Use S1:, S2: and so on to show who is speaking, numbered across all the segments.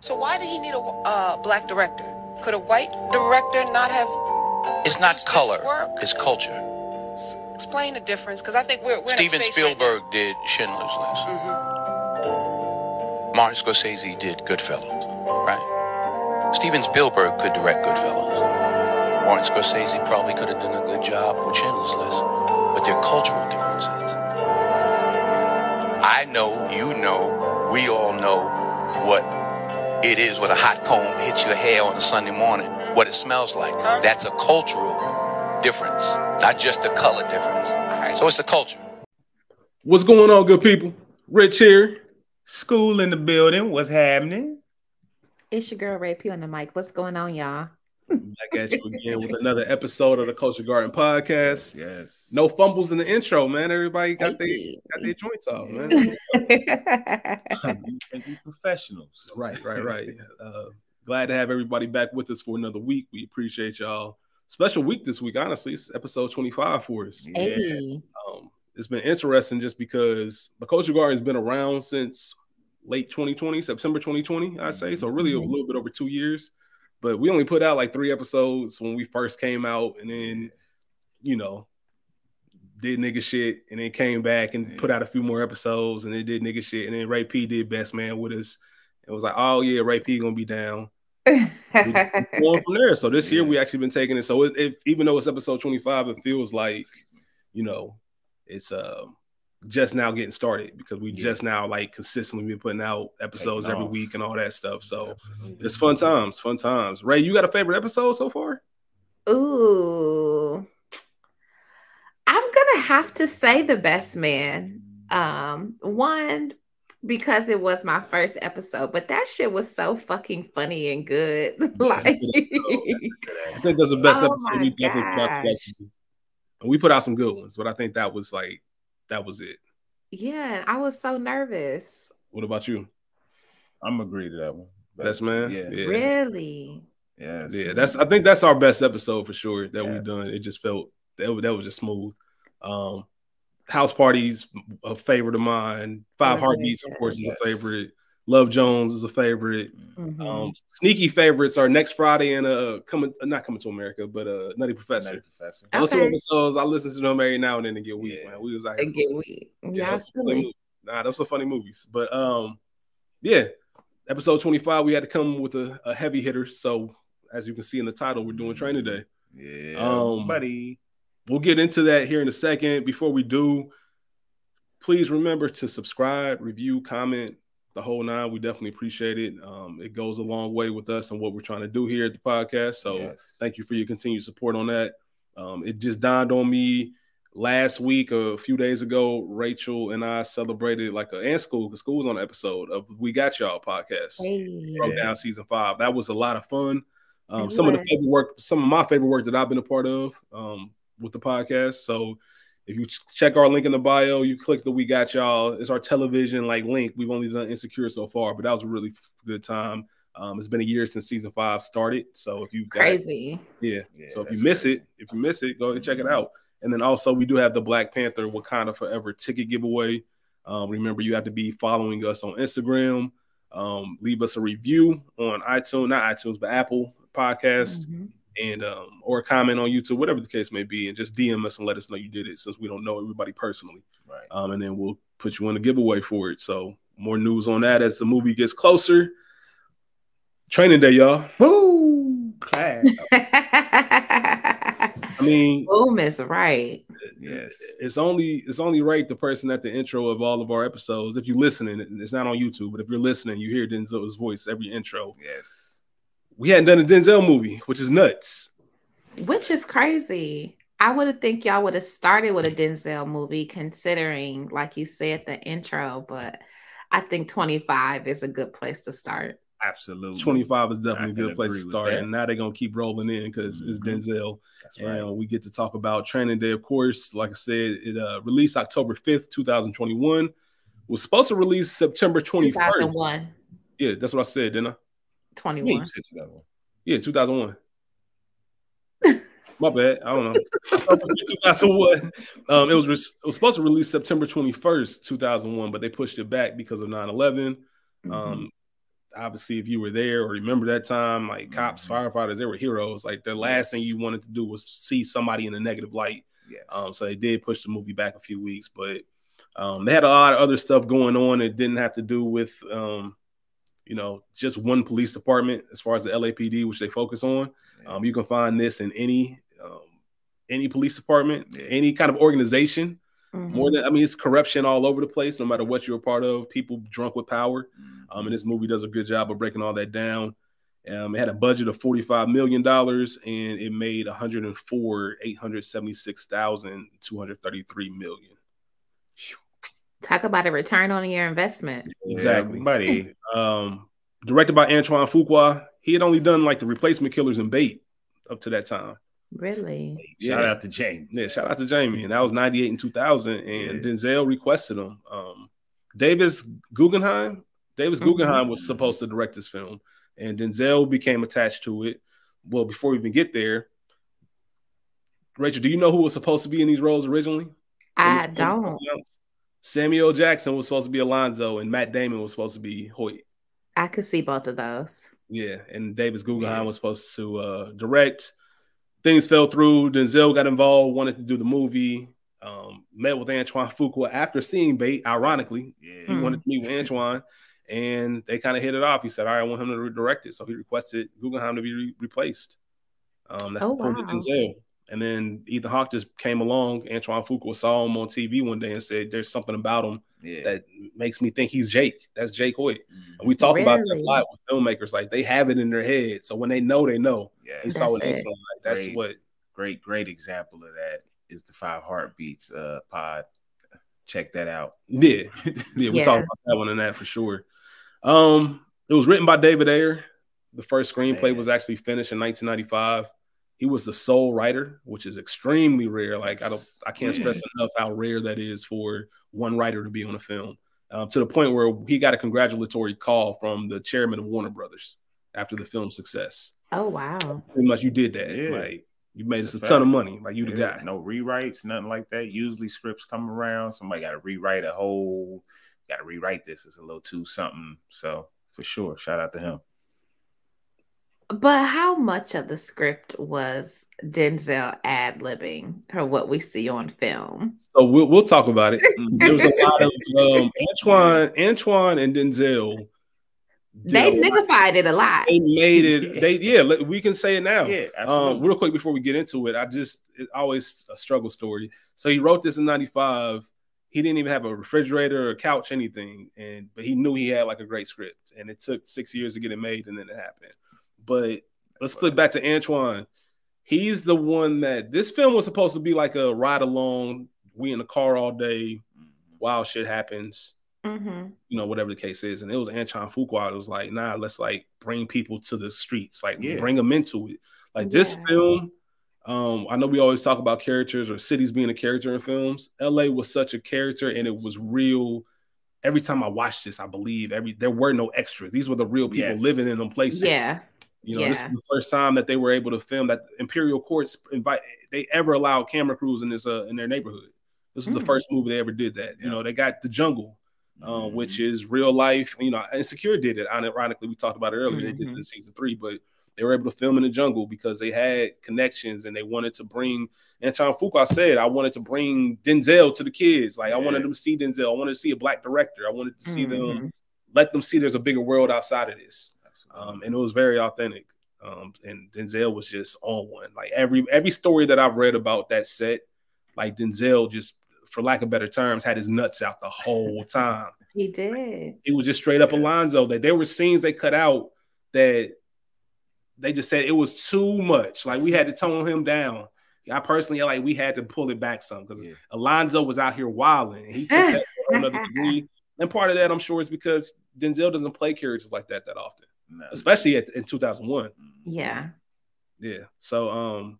S1: So why did he need a uh, black director? Could a white director not have?
S2: It's not color, it's culture.
S1: S- Explain the difference, because I think we're, we're
S2: Steven
S1: in a space right
S2: Spielberg did Schindler's List. Mm-hmm. Martin Scorsese did Goodfellas, right? Steven Spielberg could direct Goodfellas. Martin Scorsese probably could have done a good job with Schindler's List, but they're cultural differences. I know, you know, we all know what it is when a hot comb hits your hair on a Sunday morning, what it smells like. That's a cultural difference, not just a color difference. So it's a culture.
S3: What's going on, good people? Rich here.
S4: School in the building. What's happening?
S5: It's your girl Ray P on the mic. What's going on, y'all?
S3: Back at you again with another episode of the Culture Garden Podcast.
S4: Yes.
S3: No fumbles in the intro, man. Everybody got their got their joints off, man.
S4: you think we professionals.
S3: right, right, right. Uh, glad to have everybody back with us for another week. We appreciate y'all. Special week this week, honestly. It's episode 25 for us.
S4: Yeah.
S3: Um, it's been interesting just because the Culture Garden has been around since late 2020, September 2020, I'd say. So really a
S5: Mhm.
S3: little bit over two years. But we only put out like three episodes when we first came out, and then you know did nigga shit, and then came back and put out a few more episodes, and then did nigga shit, and then Ray P did Best Man with us. It was like, oh yeah, Ray P gonna be down. Going from there. So this year we actually been taking it. So it, it, even though it's episode 25, it feels like, you know, it's uh, just now getting started because we
S4: Yeah.
S3: just now like consistently been putting out episodes
S4: Taking
S3: every
S4: off.
S3: week and all that stuff. So
S4: Absolutely.
S3: it's fun times, fun times. Ray, you got a favorite episode so far?
S5: Ooh. I'm gonna have to say the best man. Um, one because it was my first episode, but that shit was so fucking funny and good. like,
S3: I think that's the best
S5: Oh
S3: episode we definitely put out.
S5: gosh.
S3: together. And we put out some good ones, but I think that was like that was it.
S5: yeah, I was so nervous.
S3: What about you?
S4: I'm agree to that one.
S3: Best man?
S4: Yeah.
S3: Yeah.
S5: Really?
S4: Yes.
S3: Yeah, that's I think that's our best episode for sure that
S4: Yeah.
S3: we've done. It just felt that was- that was just smooth. Um House parties a favorite of mine. Five
S5: Oh,
S3: heartbeats, of course, is
S4: Yes.
S3: a favorite. Love Jones is a favorite.
S5: Mhm.
S3: Um sneaky favorites are next Friday and uh coming uh, not coming to America, but uh Nutty Professor.
S4: Nutty Professor.
S3: Those two episodes I listen to them every now and then to get weak,
S4: Yeah.
S3: man. We was like
S5: get weak.
S3: yeah,
S5: Yeah,
S3: those funny Nah, those are funny movies. But um, yeah, episode 25, we had to come with a, a heavy hitter. So as you can see in the title, we're doing training day.
S4: Yeah.
S3: Um,
S4: buddy.
S3: We'll get into that here in a second. Before we do, please remember to subscribe, review, comment, the whole nine. We definitely appreciate it. Um, it goes a long way with us and what we're trying to do here at the podcast. So
S4: Yes.
S3: thank you for your continued support on that. Um, it just dawned on me last week, a few days ago, Rachel and I celebrated like a and school because school was on an episode of We Got Y'all podcast.
S5: Hey.
S3: Broke down season five. That was a lot of fun. Um,
S5: It
S3: some of the favorite work, some of my favorite work that I've been a part of um, with the podcast. So if you check our link in the bio, you click the We Got Y'all. It's our television like link. We've only done Insecure so far, but that was a really good time. Um, it's been a year since season five started. So if you've got
S5: Crazy.
S3: yeah.
S4: Yeah,
S3: so if you miss
S4: crazy.
S3: it, if you miss it, go ahead and check it out. And then also we do have the Black Panther Wakanda Forever ticket giveaway. Um, remember, you have to be following us on Instagram. Um, leave us a review on iTunes, not iTunes, but Apple Podcast,
S5: Mhm.
S3: And um, or a comment on YouTube, whatever the case may be, and just DM us and let us know you did it, since we don't know everybody personally.
S4: Right.
S3: Um, and then we'll put you in a giveaway for it. So more news on that as the movie gets closer. Training day, y'all.
S4: Woo! Class.
S3: I mean,
S5: Boom is right.
S4: yes.
S3: it's only it's only right the person at the intro of all of our episodes. If you're listening, and it's not on YouTube, but if you're listening, you hear Denzel's voice every intro.
S4: Yes.
S3: We hadn't done a Denzel movie, which is nuts.
S5: Which is crazy. I would have think y'all would have started with a Denzel movie, considering, like you said, the intro. But I think 25 is a good place to start.
S4: Absolutely.
S3: 25 is definitely a good place to start, and now they're gonna keep rolling in because it's
S4: Mhm.
S3: Denzel,
S4: That's right.
S3: and we get to talk about Training Day. Of course, like I said, it uh, released October 5th, 2021. Was supposed to release September 21st.
S5: 2001,
S3: Yeah, that's what I said, didn't I?
S5: 21.
S4: Yeah, you said you got one.
S3: Yeah, 2001. My bad. I don't know. It was 2001. Um, it was res- it was supposed to release September 21st, 2001, but they pushed it back because of 9/11.
S5: Mhm.
S3: Um, obviously if you were there or remember that time, like cops,
S4: Mhm.
S3: firefighters, they were heroes. Like the last thing you wanted to do was see somebody in a negative light.
S4: Yes.
S3: Um, so they did push the movie back a few weeks, but um, they had a lot of other stuff going on that didn't have to do with, um, you know, just one police department as far as the LAPD, which they focus on. Um, you can find this in any um, any police department, any kind of organization.
S5: Mhm.
S3: More than I mean, it's corruption all over the place. No matter what you're a part of, people drunk with power.
S4: Mhm.
S3: Um, and this movie does a good job of breaking all that down. Um, it had a budget of forty-five million dollars, and it made one hundred and four eight hundred seventy-six thousand two hundred thirty-three million.
S5: Talk about a return on your investment.
S3: Exactly.
S4: Yeah, buddy.
S3: Um, directed by Antoine Fuqua. He had only done like the Replacement Killers and Bait up to that time.
S5: Really?
S4: Shout out to Jamie.
S3: Yeah, shout out to Jamie, and that was '98 and 2000. And Denzel requested him. Um, Davis Guggenheim, Davis
S5: Mhm.
S3: Guggenheim was supposed to direct this film, and Denzel became attached to it. Well, before we even get there, Rachel, do you know who was supposed to be in these roles originally?
S5: I
S3: this film was
S5: don't.
S3: announced? Samuel Jackson was supposed to be Alonzo, and Matt Damon was supposed to be Hoyt.
S5: I could see both of those.
S3: Yeah, and Davis Guggenheim
S4: Yeah.
S3: was supposed to uh, direct. Things fell through. Denzel got involved, wanted to do the movie. Um, met with Antoine Fuqua after seeing Bait. Ironically,
S4: Yeah.
S3: he
S5: Hmm.
S3: wanted to meet with Antoine, and they kind of hit it off. He said, "All right, I want him to redirect it." So he requested Guggenheim to be re- replaced. Um, that's
S5: Oh,
S3: the point of
S5: wow.
S3: Denzel. And then Ethan Hawke just came along. Antoine Fuqua saw him on TV one day and said, "There's something about him
S4: Yeah.
S3: that makes me think he's Jake. That's Jake Hoyt." And we talk about that a lot with filmmakers. Like they have it in their head. So when they know, they know.
S4: Yeah.
S3: He saw it
S5: That's it.
S3: instantly. Like, that's
S4: Great.
S3: what
S4: great, great example of that is the Five Heartbeats uh, pod. Check that out.
S3: yeah. Yeah, we
S5: Yeah.
S3: talked about that one and that for sure. Um, it was written by David Ayer. The first screenplay
S4: Man.
S3: was actually finished in 1995. He was the sole writer, which is extremely rare. Like I don't, I can't stress enough how rare that is for one writer to be on a film. Um, to the point where he got a congratulatory call from the chairman of Warner Brothers after the film's success.
S5: Oh wow.
S3: Pretty much, you did that.
S4: Yeah.
S3: Like you made
S4: It's
S3: us a
S4: a
S3: ton of money. Like you the
S4: Yeah,
S3: guy.
S4: No rewrites, nothing like that. Usually scripts come around. Somebody got to rewrite a whole. Got to rewrite this. It's a little too something. So for sure, shout out to him.
S5: But how much of the script was Denzel ad libbing or what we see on film?
S3: So we'll we'll talk about it. there was a lot of um, Antoine, Antoine, and Denzel.
S5: They
S3: a lot.
S5: niggified it a lot.
S3: They made it. They yeah. We can say it now.
S4: Yeah,
S3: Um, real quick before we get into it, I just it's always a struggle story. So he wrote this in '95. He didn't even have a refrigerator or couch, anything, and but he knew he had like a great script, and it took six years to get it made, and then it happened. But let's flip back to Antoine. He's the one that this film was supposed to be like a ride along. We in the car all day.
S4: Mhm.
S3: Wild shit happens
S5: hmm
S3: you know, whatever the case is. And it was Antoine Fuqua. It was like, nah, let's like bring people to the streets, like
S4: Yeah.
S3: bring them into it. Like this film, um, I know we always talk about characters or cities being a character in films. LA was such a character and it was real. Every time I watched this, I believe every there were no extras. These were the real people
S4: Yes.
S3: living in them places.
S5: Yeah.
S3: You know, this is the first time that they were able to film that Imperial Courts invite they ever allowed camera crews in this uh in their neighborhood. This was the
S5: Mm.
S3: first movie they ever did that. You know, they got the jungle uh,
S4: Mhm.
S3: which is real life. You know, Insecure did it. Ironically, we talked about it earlier. They did it in season three, but they were able to film in the jungle because they had connections and they wanted to bring. Antoine Fuqua I said, "I wanted to bring Denzel to the kids. Like I wanted them to see Denzel. I wanted to see a black director. I wanted to see them,
S5: Mhm.
S3: let them see there's a bigger world outside of this."
S4: Absolutely.
S3: Um, and it was very authentic. Um, and Denzel was just on one. Like every every story that I've read about that set, like Denzel just, for lack of better terms, had his nuts out the whole time
S5: He did.
S3: it was just straight up
S4: Yeah.
S3: Alonzo. That there were scenes they cut out that they just said it was too much. Like we had to tone him down. I personally like we had to pull it back some because
S4: Yeah.
S3: Alonzo was out here wilding. And he took that to another degree. And part of that, I'm sure, is because Denzel doesn't play characters like that that often,
S4: No.
S3: especially at, in 2001.
S4: Mhm.
S5: Yeah.
S3: Yeah. So um,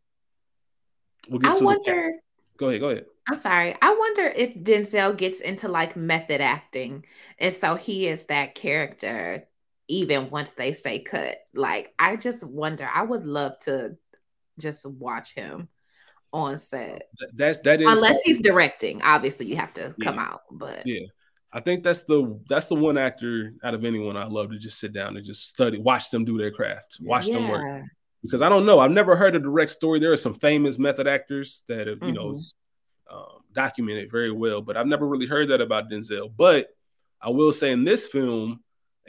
S3: we'll get
S5: I
S3: to the-
S5: wonder.
S3: go ahead. Go ahead.
S5: I'm sorry. I wonder if Denzel gets into like method acting. And so he is that character even once they say cut. Like, I just wonder. I would love to just watch him on set.
S3: That's that is
S5: Unless he's directing. Obviously, you have to come
S3: Yeah.
S5: out. But
S3: Yeah. I think that's the that's the one actor out of anyone I love to just sit down and just study, watch them do their craft, watch them work. Because I don't know, I've never heard a direct story. There are some famous method actors that have you know um, documented very well, but I've never really heard that about Denzel. But I will say in this film,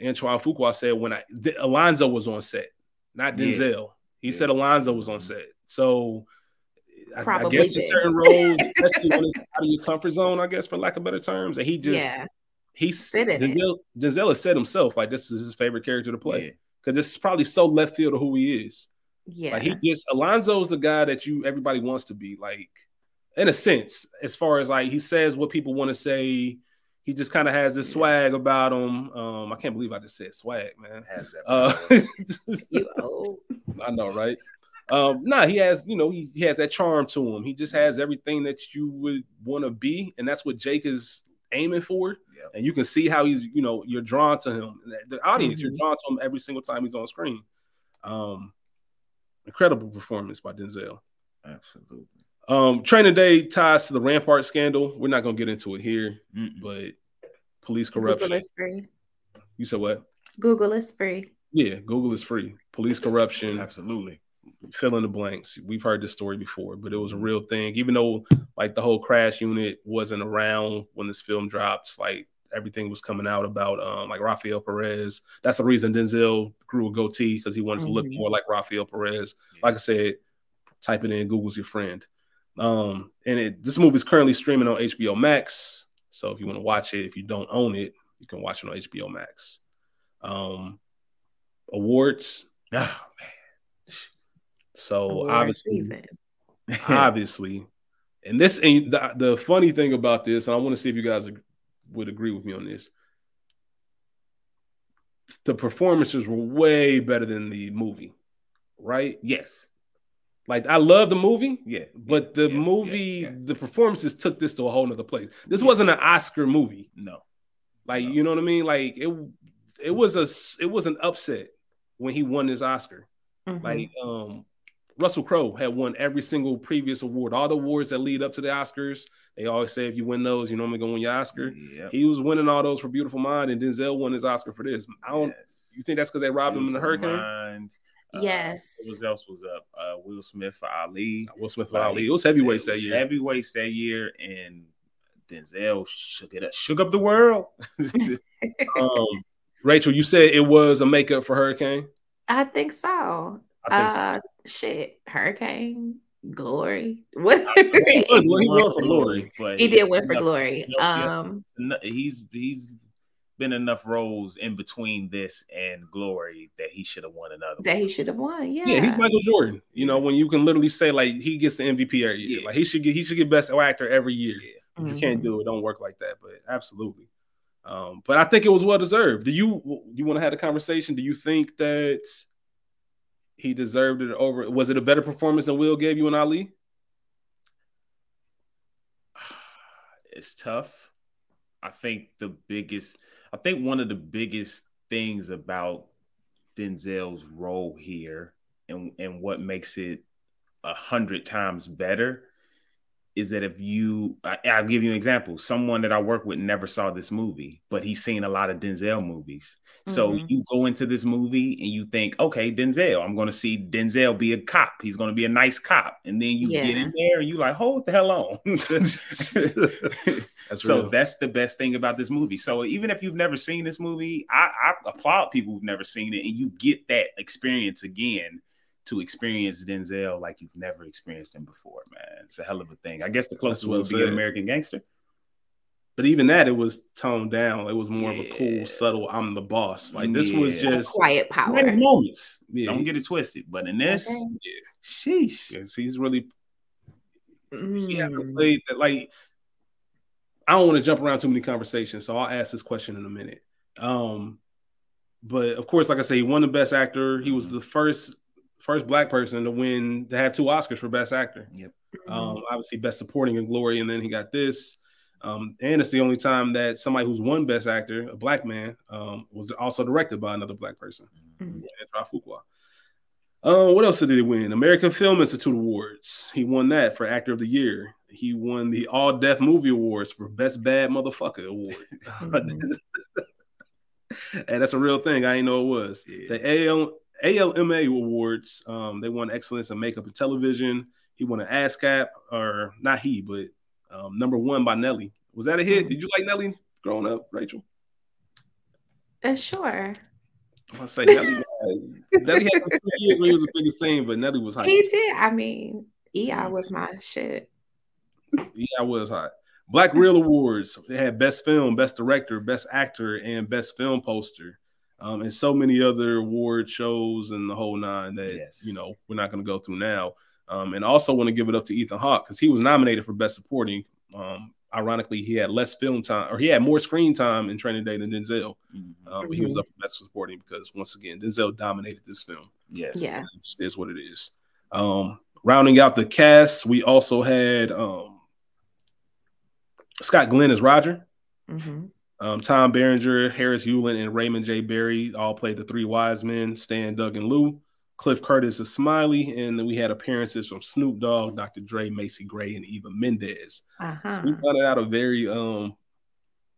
S3: Antoine Fuqua said when I D- Alonzo was on set, not
S4: Yeah.
S3: Denzel. He
S4: Yeah.
S3: said Alonzo was on set. So I, I
S5: Probably
S3: guess in certain roles, especially when it's out of your comfort zone, I guess for lack of better terms, and he just
S5: yeah.
S3: he's
S5: Sit in it.
S3: Denzel, Denzel has said himself like this is his favorite character to play
S4: Yeah.
S3: because it's probably so left field of who he is.
S5: Yeah.
S3: Like he just Alonzo's the guy that you everybody wants to be like in a sense, as far as like he says what people want to say. He just kind of has this
S4: Yeah.
S3: swag about him. Um, I can't believe I just said swag, man.
S4: Has that.
S3: Uh,
S5: you old.
S3: I know, right? Um, nah, he has, you know, he, he has that charm to him. He just has everything that you would want to be, and that's what Jake is aiming for.
S4: Yeah.
S3: And you can see how he's, you know, you're drawn to him. The audience, you're
S5: Mhm.
S3: drawn to him every single time he's on screen. Um, incredible performance by Denzel.
S4: Absolutely.
S3: Um, Training Day ties to the Rampart scandal. We're not gonna get into it here,
S4: Mm-mm.
S3: but police corruption.
S5: Google
S3: corruption.
S5: is free.
S3: You said what?
S5: Google is free.
S3: Yeah, Google is free. Police corruption.
S4: Absolutely.
S3: Fill in the blanks. We've heard this story before, but it was a real thing. Even though like the whole crash unit wasn't around when this film drops, like everything was coming out about um like Rafael Perez. That's the reason Denzel grew a goatee because he wanted to look
S5: Mhm.
S3: more like Rafael Perez.
S4: Yeah.
S3: Like I said, type it in, Google's your friend. Um, and it this movie is currently streaming on HBO Max. So if you want to watch it, if you don't own it, you can watch it on HBO Max. Um awards.
S4: Oh man.
S3: So
S5: Award
S3: obviously
S5: season.
S3: obviously. And this and the, the funny thing about this, and I want to see if you guys would agree with me on this. The performances were way better than the movie, right?
S4: yes.
S3: Like I love the movie,
S4: Yeah.
S3: but the
S4: yeah,
S3: movie,
S4: yeah, yeah.
S3: the performances took this to a whole nother place. This
S4: Yeah.
S3: wasn't an Oscar movie.
S4: No.
S3: Like
S4: No.
S3: you know what I mean? Like it, it was a, s- it was an upset when he won this Oscar.
S5: Mhm.
S3: Like um Russell Crowe had won every single previous award. All the awards that lead up to the Oscars, they always say if you win those, you're normally gonna win your Oscar.
S4: Yeah.
S3: He was winning all those for Beautiful Mind, and Denzel won his Oscar for this. I don't.
S4: Yes.
S3: You think that's because they robbed him in the
S4: Beautiful
S3: hurricane?
S4: Mind. Uh,
S5: Yes.
S4: What else was up? Uh, Will Smith for Ali.
S3: Will Smith with
S4: Like,
S3: Ali. It was heavyweights
S4: it
S3: that year.
S4: Heavyweights that year, and Denzel shook it up, shook up the world.
S3: Um, Rachel, you said it was a makeup for Hurricane.
S5: I think so.
S3: I think so.
S5: Shit, Hurricane, Glory, whatever.
S3: He was- well, he
S4: Won
S3: won for Glory.
S4: but
S5: he did
S4: it's
S5: win for Glory.
S4: Yeah.
S5: Um,
S4: eno- He's he's been enough roles in between this and Glory that he should have won another.
S5: that
S4: one.
S5: he should have won. Yeah,
S3: Yeah, he's Michael Jordan. You know, when you can literally say like he gets the MVP every year,
S4: Yeah.
S3: like he should get he should get best actor every year.
S4: Yeah.
S3: If you can't
S5: Mhm.
S3: do it, don't work like that. But absolutely. Um, but I think it was well deserved. Do you you want to have a conversation? Do you think that he deserved it over? Was it a better performance than Will gave you in Ali?
S4: it's tough. I think the biggest, I think one of the biggest things about Denzel's role here and, and what makes it a hundred times better is that if you, I, I'll give you an example. Someone that I work with never saw this movie, but he's seen a lot of Denzel movies. So
S5: Mhm.
S4: you go into this movie and you think, okay, Denzel, I'm going to see Denzel be a cop. He's going to be a nice cop. And then you get in there and you like, hold the hell on.
S3: That's
S4: so
S3: real.
S4: that's the best thing about this movie. So even if you've never seen this movie, I, I applaud people who've never seen it, and you get that experience again to experience Denzel like you've never experienced him before. Man, it's a hell of a thing. I guess the closest
S3: well
S4: would be
S3: said.
S4: American Gangster.
S3: But even that, it was toned down. It was more of a cool, subtle. I'm the boss. Like this was
S4: Yeah.
S5: A
S3: just
S5: quiet power.
S4: had his moments.
S3: Yeah.
S4: Don't get it twisted. But in this,
S5: Okay.
S4: sheesh.
S3: yes, he's really he hasn't
S5: Mm.
S3: played that. Like I don't want to jump around too many conversations, so I'll ask this question in a minute. Um, but of course, like I say, he won the best actor. He was the first first black person to win to have two Oscars for best actor.
S5: Mm-hmm.
S3: Um, obviously, best supporting in Glory, and then he got this. Um, and it's the only time that somebody who's won best actor, a black man, um, was also directed by another black person,
S5: Mhm.
S3: Antoine Fuqua. Uh, what else did he win? American Film Institute Awards. He won that for Actor of the Year. He won the All Def Movie Awards for Best Bad Motherfucker Award.
S5: Mhm.
S3: and that's a real thing. I didn't know it was.
S4: Yeah.
S3: The AL, ALMA Awards, um, they won Excellence in Makeup and Television. He won an ASCAP, or not he, but um, number one by Nelly. Was that a hit? Did you like Nelly growing up, Rachel?
S5: Uh, sure.
S3: I want to say Nelly, Nelly had two years where he was the biggest thing, but Nelly was hot.
S5: He did. I mean, EI was my shit.
S3: Yeah, I was hot. Black Reel Awards. They had Best Film, Best Director, Best Actor, and Best Film Poster, um, and so many other award shows and the whole nine that
S4: Yes.
S3: you know we're not going to go through now. Um, and also want to give it up to Ethan Hawke because he was nominated for Best Supporting. Um, ironically, he had less film time, or he had more screen time in Training Day than Denzel.
S4: Mhm.
S3: Um, but he was up for Best Supporting because once again, Denzel dominated this film.
S4: Yes.
S5: Yeah.
S3: It just is what it is. Um, rounding out the cast, we also had um, Scott Glenn as Roger,
S5: hmm
S3: um, Tom Berenger, Harris Yulin, and Raymond J. Berry all played the three wise men, Stan, Doug, and Lou. Cliff Curtis as Smiley, and then we had appearances from Snoop Dogg, Dr. Dre, Macy Gray, and Eva Mendes. So
S5: Uh-huh.
S3: we found out a very um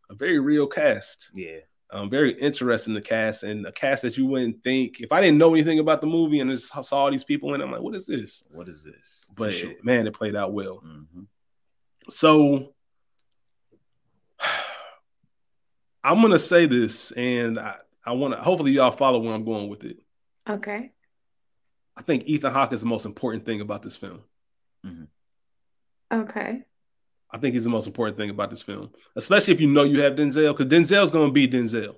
S3: a very real cast.
S4: Yeah.
S3: Um, very interesting the cast and a cast that you wouldn't think if I didn't know anything about the movie and just saw all these people in, it, I'm like, what is this?
S4: What is this?
S3: But
S4: sure.
S3: man, it played out well.
S4: Mhm.
S3: So I'm gonna say this, and I, I want to. Hopefully, y'all follow where I'm going with it.
S5: Okay.
S3: I think Ethan Hawke is the most important thing about this film.
S5: Okay.
S3: I think he's the most important thing about this film, especially if you know you have Denzel, because Denzel's gonna be Denzel.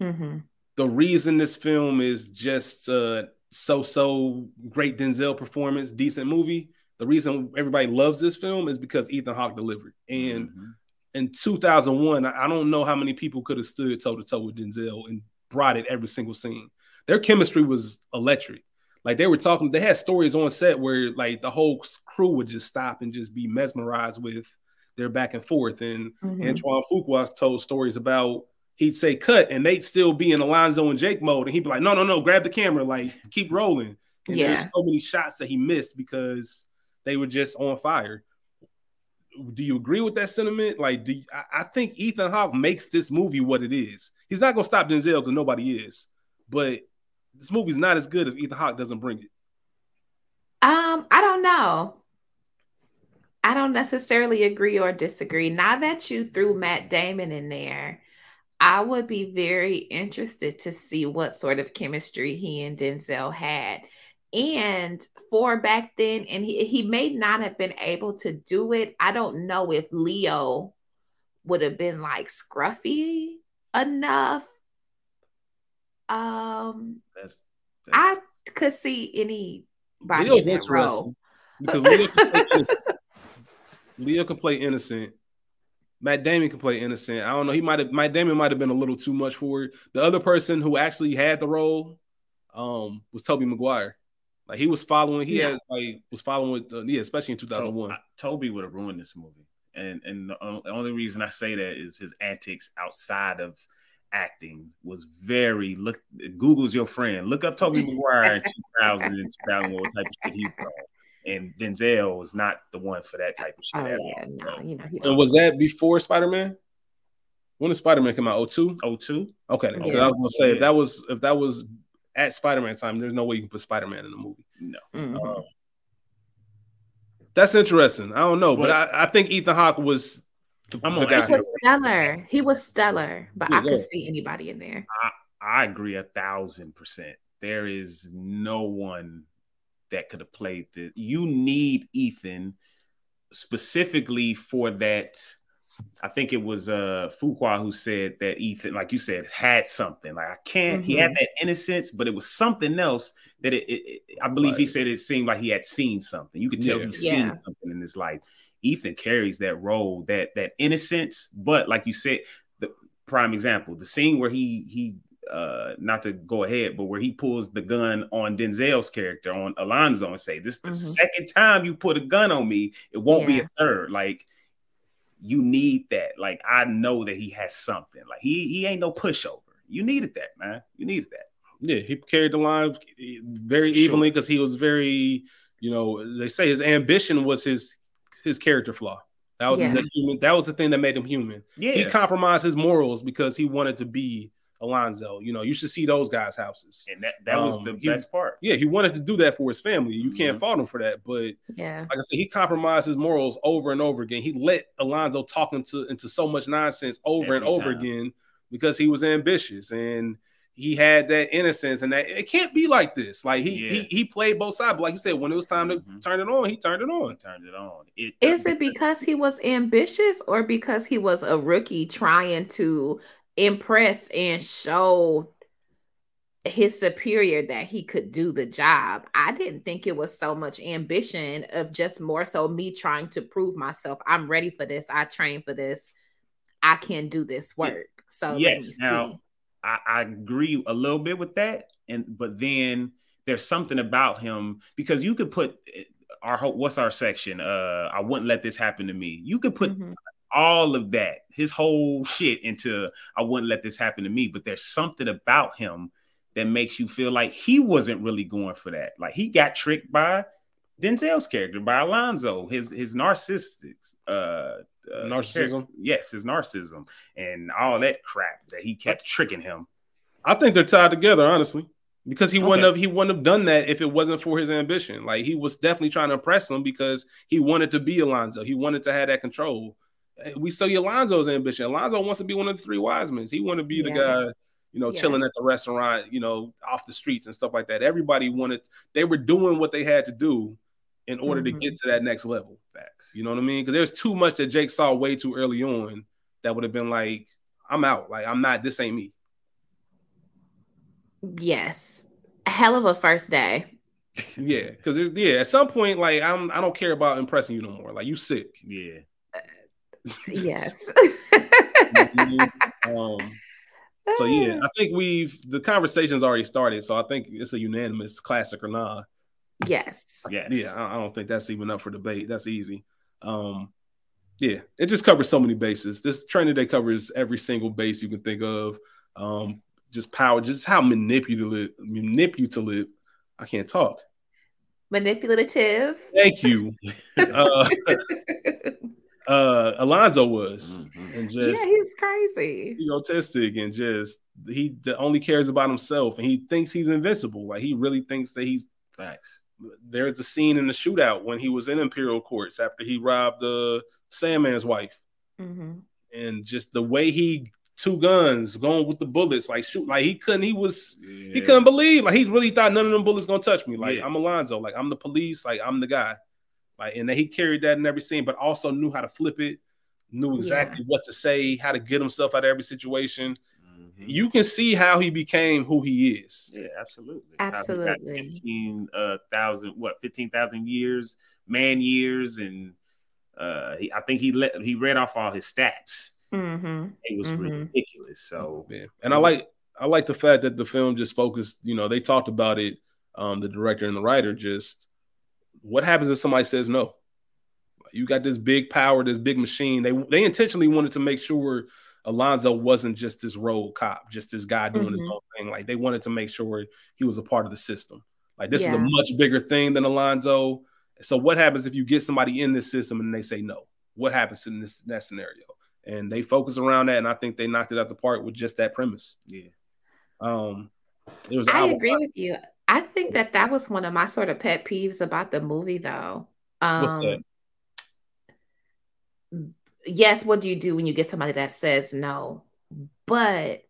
S5: hmm
S3: The reason this film is just uh, so-so great Denzel performance, decent movie. The reason everybody loves this film is because Ethan Hawke delivered, and
S4: Mhm.
S3: In 2001, I don't know how many people could have stood toe to toe with Denzel and brought it every single scene. Their chemistry was electric. Like they were talking, they had stories on set where like the whole crew would just stop and just be mesmerized with their back and forth. And
S5: Mhm.
S3: Antoine Fuqua told stories about he'd say cut and they'd still be in Alonzo and Jake mode, and he'd be like, no, no, no, grab the camera, like keep rolling. And
S5: Yeah.
S3: there's so many shots that he missed because they were just on fire do you agree with that sentiment? Like, do you, I, I think Ethan Hawke makes this movie what it is. He's not gonna stop Denzel because nobody is, but this movie's not as good if Ethan Hawke doesn't bring it.
S5: Um, I don't know. I don't necessarily agree or disagree. Now that you threw Matt Damon in there, I would be very interested to see what sort of chemistry he and Denzel had. And for back then, and he, he may not have been able to do it. I don't know if Leo would have been like scruffy enough. Um,
S4: That's,
S5: I could see anybody
S3: Leo's
S5: in that role.
S3: because Leo can, play innocent. Leo can play innocent. Matt Damon can play innocent. I don't know. He might have. Matt Damon might have been a little too much for it. The other person who actually had the role um, was Tobey Maguire. Like he was following. He
S5: Yeah.
S3: had like was following. Uh, yeah, especially in two thousand one.
S4: To- Tobey would have ruined this movie, and and the only reason I say that is his antics outside of acting was very look. Google's your friend. Look up Tobey Maguire in 2000 and 2001 what type of shit he was on. And Denzel was not the one for that type of shit.
S5: Oh yeah,
S4: all.
S5: no, you know
S3: And was that before Spider Man? When did Spider Man come out? 02?
S4: Oh, two.
S3: Okay, then, 'cause
S5: Yeah.
S3: I was gonna say if that was if that was at Spider Man time, there's no way you can put Spider Man in the movie.
S4: No.
S5: Mhm.
S3: Um, that's interesting. I don't know, but,
S4: But-
S3: I, I think Ethan Hawke was. The,
S4: I'm
S3: the
S4: gonna
S3: guy.
S4: ask
S5: he was stellar. He was stellar, but
S3: Yeah,
S5: I could
S3: ahead.
S5: see anybody in there.
S4: I agree a thousand percent. There is no one that could have played this. You need Ethan specifically for that. I think it was uh Fuqua who said that Ethan, like you said, had something. Like I can't. He had that innocence, but it was something else that it. it, it- I believe he said it seemed like he had seen something. You could tell
S3: Yeah.
S4: he's
S5: Yeah.
S4: seen something in his life. Ethan carries that role, that that innocence, but like you said, the prime example, the scene where he he uh not to go ahead, but where he pulls the gun on Denzel's character on Alonzo and say, This is the
S5: Mhm.
S4: second time you put a gun on me, it won't be a third. Like you need that. Like I know that he has something. Like he he ain't no pushover. You needed that, man. You needed that.
S3: Yeah, he carried the line very
S4: sure.
S3: evenly because he was very, you know, they say his ambition was his his character flaw. That was
S5: Yeah.
S3: the human. That was the thing that made him human.
S4: Yeah,
S3: He compromised his morals because he wanted to be Alonzo. You know, you should see those guys' houses.
S4: and that that was
S3: Um,
S4: the
S3: he-
S4: best part.
S3: Yeah, he wanted to do that for his family. You can't
S4: Mhm.
S3: fault him for that. But
S5: Yeah.
S3: like I said, he compromised his morals over and over again. He let Alonzo talk him to into so much nonsense over and over
S4: time.
S3: again because he was ambitious and he had that innocence and that it can't be like this. Like he
S4: Yeah.
S3: he, he played both sides, but like you said, when it was time to
S4: Mhm.
S3: turn it on, he turned it
S4: He
S3: on.
S4: turned it on. It,
S5: Is it because he was ambitious or because he was a rookie trying to impress and show his superior that he could do the job? I didn't think it was so much ambition of just more so me trying to prove myself. I'm ready for this. I trained for this. I can do this work. So
S4: Yes, now- I, I agree a little bit with that, and but then there's something about him because you could put eh, our what's our section? Uh, I wouldn't let this happen to me. You could put
S5: Mhm.
S4: All of that, his whole shit, into I wouldn't let this happen to me. But there's something about him that makes you feel like he wasn't really going for that. Like he got tricked by Denzel's character, by Alonzo, his his narcissistic uh, uh
S3: Narcissism?
S4: character. Yes, his narcissism and all that crap that he kept tricking him.
S3: I think they're tied together, honestly. Because he wouldn't have he wouldn't have done that if it wasn't for his ambition. Like he was definitely trying to impress him because he wanted to be Alonzo. He wanted to have that control. Eh, We saw Alonzo's ambition. Alonzo wants to be one of the three wise men. He want to be the guy, you know,
S5: Yeah.
S3: chilling at the restaurant, you know, off the streets and stuff like that. Everybody wanted they were doing what they had to do in order
S5: Mhm.
S3: to get to that next level. Facts. You know what I mean? Because there's too much that Jake saw way too early on that would have been like, I'm out. Like I'm not. This ain't me.
S5: Yes. A hell of a first day.
S3: Yeah, because there's yeah. At some point, like I'm, I don't care about impressing you no more. Like you sick.
S4: Yeah.
S5: Yes.
S3: um. So yeah, I think we've the conversation's already started. So I think it's a unanimous classic or nah.
S5: Yes.
S4: Yes.
S3: Yeah, I, I don't think that's even up for debate. That's easy. Um. Yeah, it just covers so many bases. This training day covers every single base you can think of. Um, just power, just how manipulative, manipulative. I can't talk.
S5: Manipulative.
S3: Thank you. uh, uh, Alonzo was,
S4: Mhm.
S3: and just
S5: yeah, he's crazy.
S3: egotistic and just he only cares about himself and he thinks he's invincible. Like he really thinks that he's.
S4: Facts.
S3: There's the scene in the shootout when he was in Imperial Courts after he robbed the Sandman's wife,
S5: Mhm.
S3: and just the way he two guns going with the bullets, like shoot, like he couldn't. He was he couldn't believe, like he really thought none of them bullets gonna touch me. Like
S4: Yeah.
S3: I'm Alonzo, like I'm the police, like I'm the guy. Like and he carried that in every scene, but also knew how to flip it, knew exactly what to say, how to get himself out of every situation.
S4: Mhm.
S3: You can see how he became who he is.
S4: Yeah, absolutely. How he got
S5: Absolutely.
S4: Fifteen uh, thousand, what? Fifteen thousand years, man years, and uh, he, I think he let he read off all his stats.
S5: Mhm.
S4: It was
S5: Mhm.
S4: ridiculous. So
S3: Yeah. And I like I like the fact that the film just focused, you know, they talked about it, um, the director and the writer, just what happens if somebody says no? You got this big power, this big machine. They they intentionally wanted to make sure Alonzo wasn't just this rogue cop, just this guy doing his
S5: Mhm.
S3: own thing. Like they wanted to make sure he was a part of the system. Like this is a much bigger thing than Alonzo. So what happens if you get somebody in this system and they say no? What happens in this that scenario? And they focus around that, and I think they knocked it out the park with just that premise.
S4: yeah,
S3: Um, it was.
S5: I agree with you. I think that that was one of my sort of pet peeves about the movie, though. Um,
S3: What's that?
S5: yes, what do you do when you get somebody that says no? But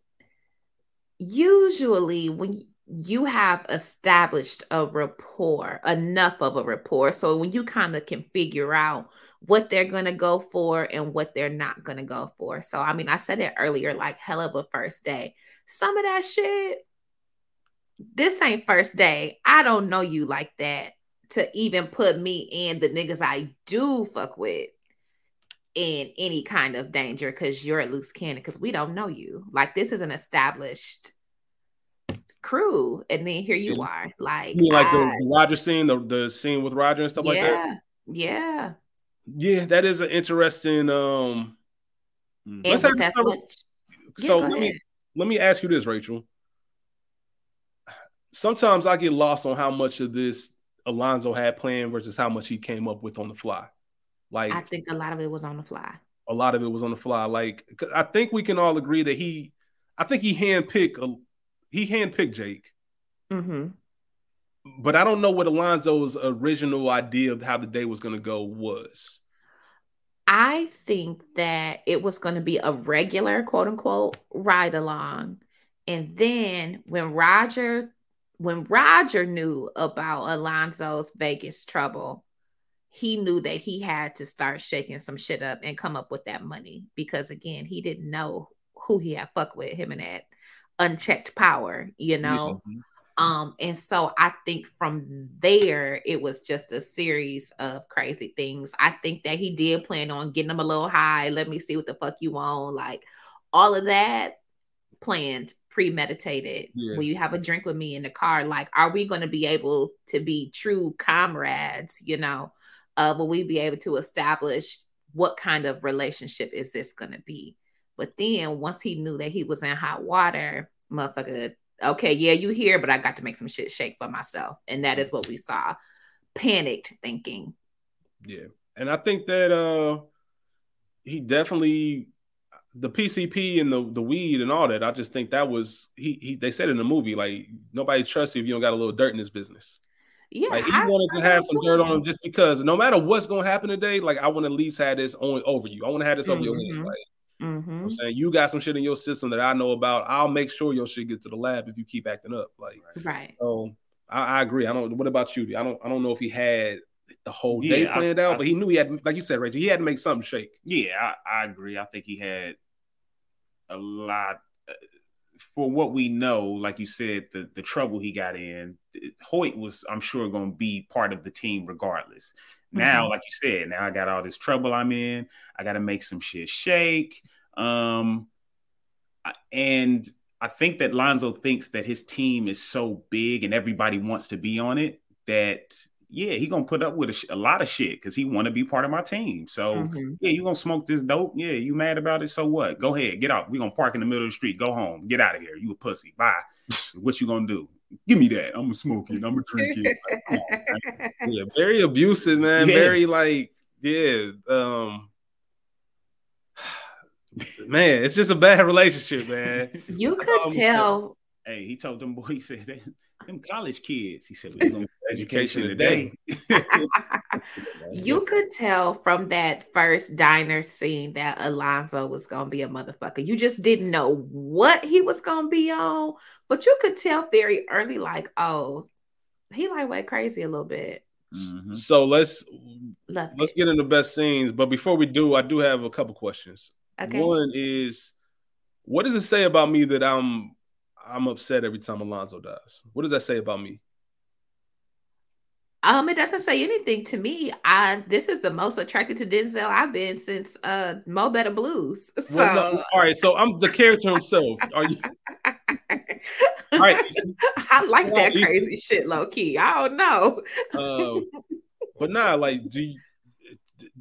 S5: usually, when you have established a rapport, enough of a rapport, so when you kind of can figure out what they're going to go for and what they're not going to go for. So, I mean, I said it earlier, like hell of a first day. Some of that shit, this ain't first day. I don't know you like that to even put me and the niggas I do fuck with in any kind of danger because you're a loose cannon because we don't know you. Like this is an established crew, and then here you are. Like,
S3: You mean like the,
S5: I-
S3: the Roger scene, the, the scene with Roger and stuff like that?
S5: yeah, yeah.
S3: Yeah, that is an interesting. Um.
S5: And
S3: Let's have
S5: with
S3: this
S5: as Yeah,
S3: so
S5: go
S3: let me let me ask you this, Rachel. Sometimes I get lost on how much of this Alonzo had planned versus how much he came up with on the fly. Like
S5: I think a lot of it was on the fly.
S3: a lot of it was on the fly. Like I think we can all agree that he, I think he handpicked a, he handpicked Jake,
S5: hmm
S3: but I don't know what Alonzo's original idea of how the day was going to go was.
S5: I think that it was going to be a regular quote unquote ride along. And then when Roger, when Roger knew about Alonzo's Vegas trouble, he knew that he had to start shaking some shit up and come up with that money because again, he didn't know who he had fuck with him and that unchecked power, you know.
S3: Mhm.
S5: Um, and so I think from there it was just a series of crazy things. I think that he did plan on getting them a little high. Let me see what the fuck you want. Like all of that planned, premeditated.
S3: Yeah.
S5: Will you have a drink with me in the car? Like, are we going to be able to be true comrades? You know, uh, will we be able to establish what kind of relationship is this going to be? But then once he knew that he was in hot water, motherfucker, okay, yeah, you here, but I got to make some shit shake for myself. And that is what we saw. Panicked thinking.
S3: Yeah. And I think that uh he definitely the PCP and the the weed and all that, I just think that was he he they said in the movie, like nobody trusts you if you don't got a little dirt in this business.
S5: Yeah.
S3: Like he
S5: I-
S3: wanted to
S5: I
S3: have some dirt on him just because no matter what's gonna happen today, like I want to at least have this on over you. I want to have this over your head.
S5: Mhm.
S3: Like you know what
S5: Mhm.
S3: I'm saying you got some shit in your system that I know about. I'll make sure your shit gets to the lab if you keep acting up. Like
S5: Right.
S3: so I, I agree. I don't what about you? I don't I don't know if he had the whole day
S4: Yeah, I-
S3: planned out,
S4: I-
S3: but he knew he had like you said, Rachel, he had to make something shake.
S4: Yeah, I, I agree. I think he had a lot uh, for what we know. Like you said, the the trouble he got in, Hoyt was, I'm sure, going to be part of the team regardless. Now,
S5: Mhm.
S4: like you said, now I got all this trouble I'm in. I got to make some shit shake. Um, and I think that Lonzo thinks that his team is so big and everybody wants to be on it that yeah, he gonna put up with a, sh- a lot of shit because he want to be part of my team. So
S5: Mhm.
S4: yeah, you gonna smoke this dope? Yeah, you mad about it? So what? Go ahead, get out. We gonna park in the middle of the street. Go home. Get out of here. You a pussy. Bye. what you gonna do? Give me that. I'm gonna smoke it. I'm gonna drink it. Like, come on, man.
S3: Yeah, very abusive, man.
S4: Yeah.
S3: Very like, yeah. Um man, it's just a bad relationship, man.
S5: You
S3: That's
S5: could
S3: gonna
S5: tell
S4: Hey, he told them boy. he said, "They- them college kids. He said, we education
S3: Education
S4: today.
S5: you could tell from that first diner scene that Alonzo was gonna be a motherfucker. You just didn't know what he was gonna be on, but you could tell very early, like, oh, he like went crazy a little bit.
S4: Mhm.
S3: So let's
S5: Love
S3: let's
S5: it.
S3: get into the best scenes. But before we do, I do have a couple questions.
S5: Okay.
S3: One is what does it say about me that I'm I'm upset every time Alonzo dies? What does that say about me?
S5: Um, it doesn't say anything to me. I this is the most attracted to Denzel I've been since uh Mo Better Blues. So
S3: Well, no, all right, so I'm the character himself. Are you all right?
S5: I like that crazy shit low key. I don't know.
S3: Uh, but nah, like, do you,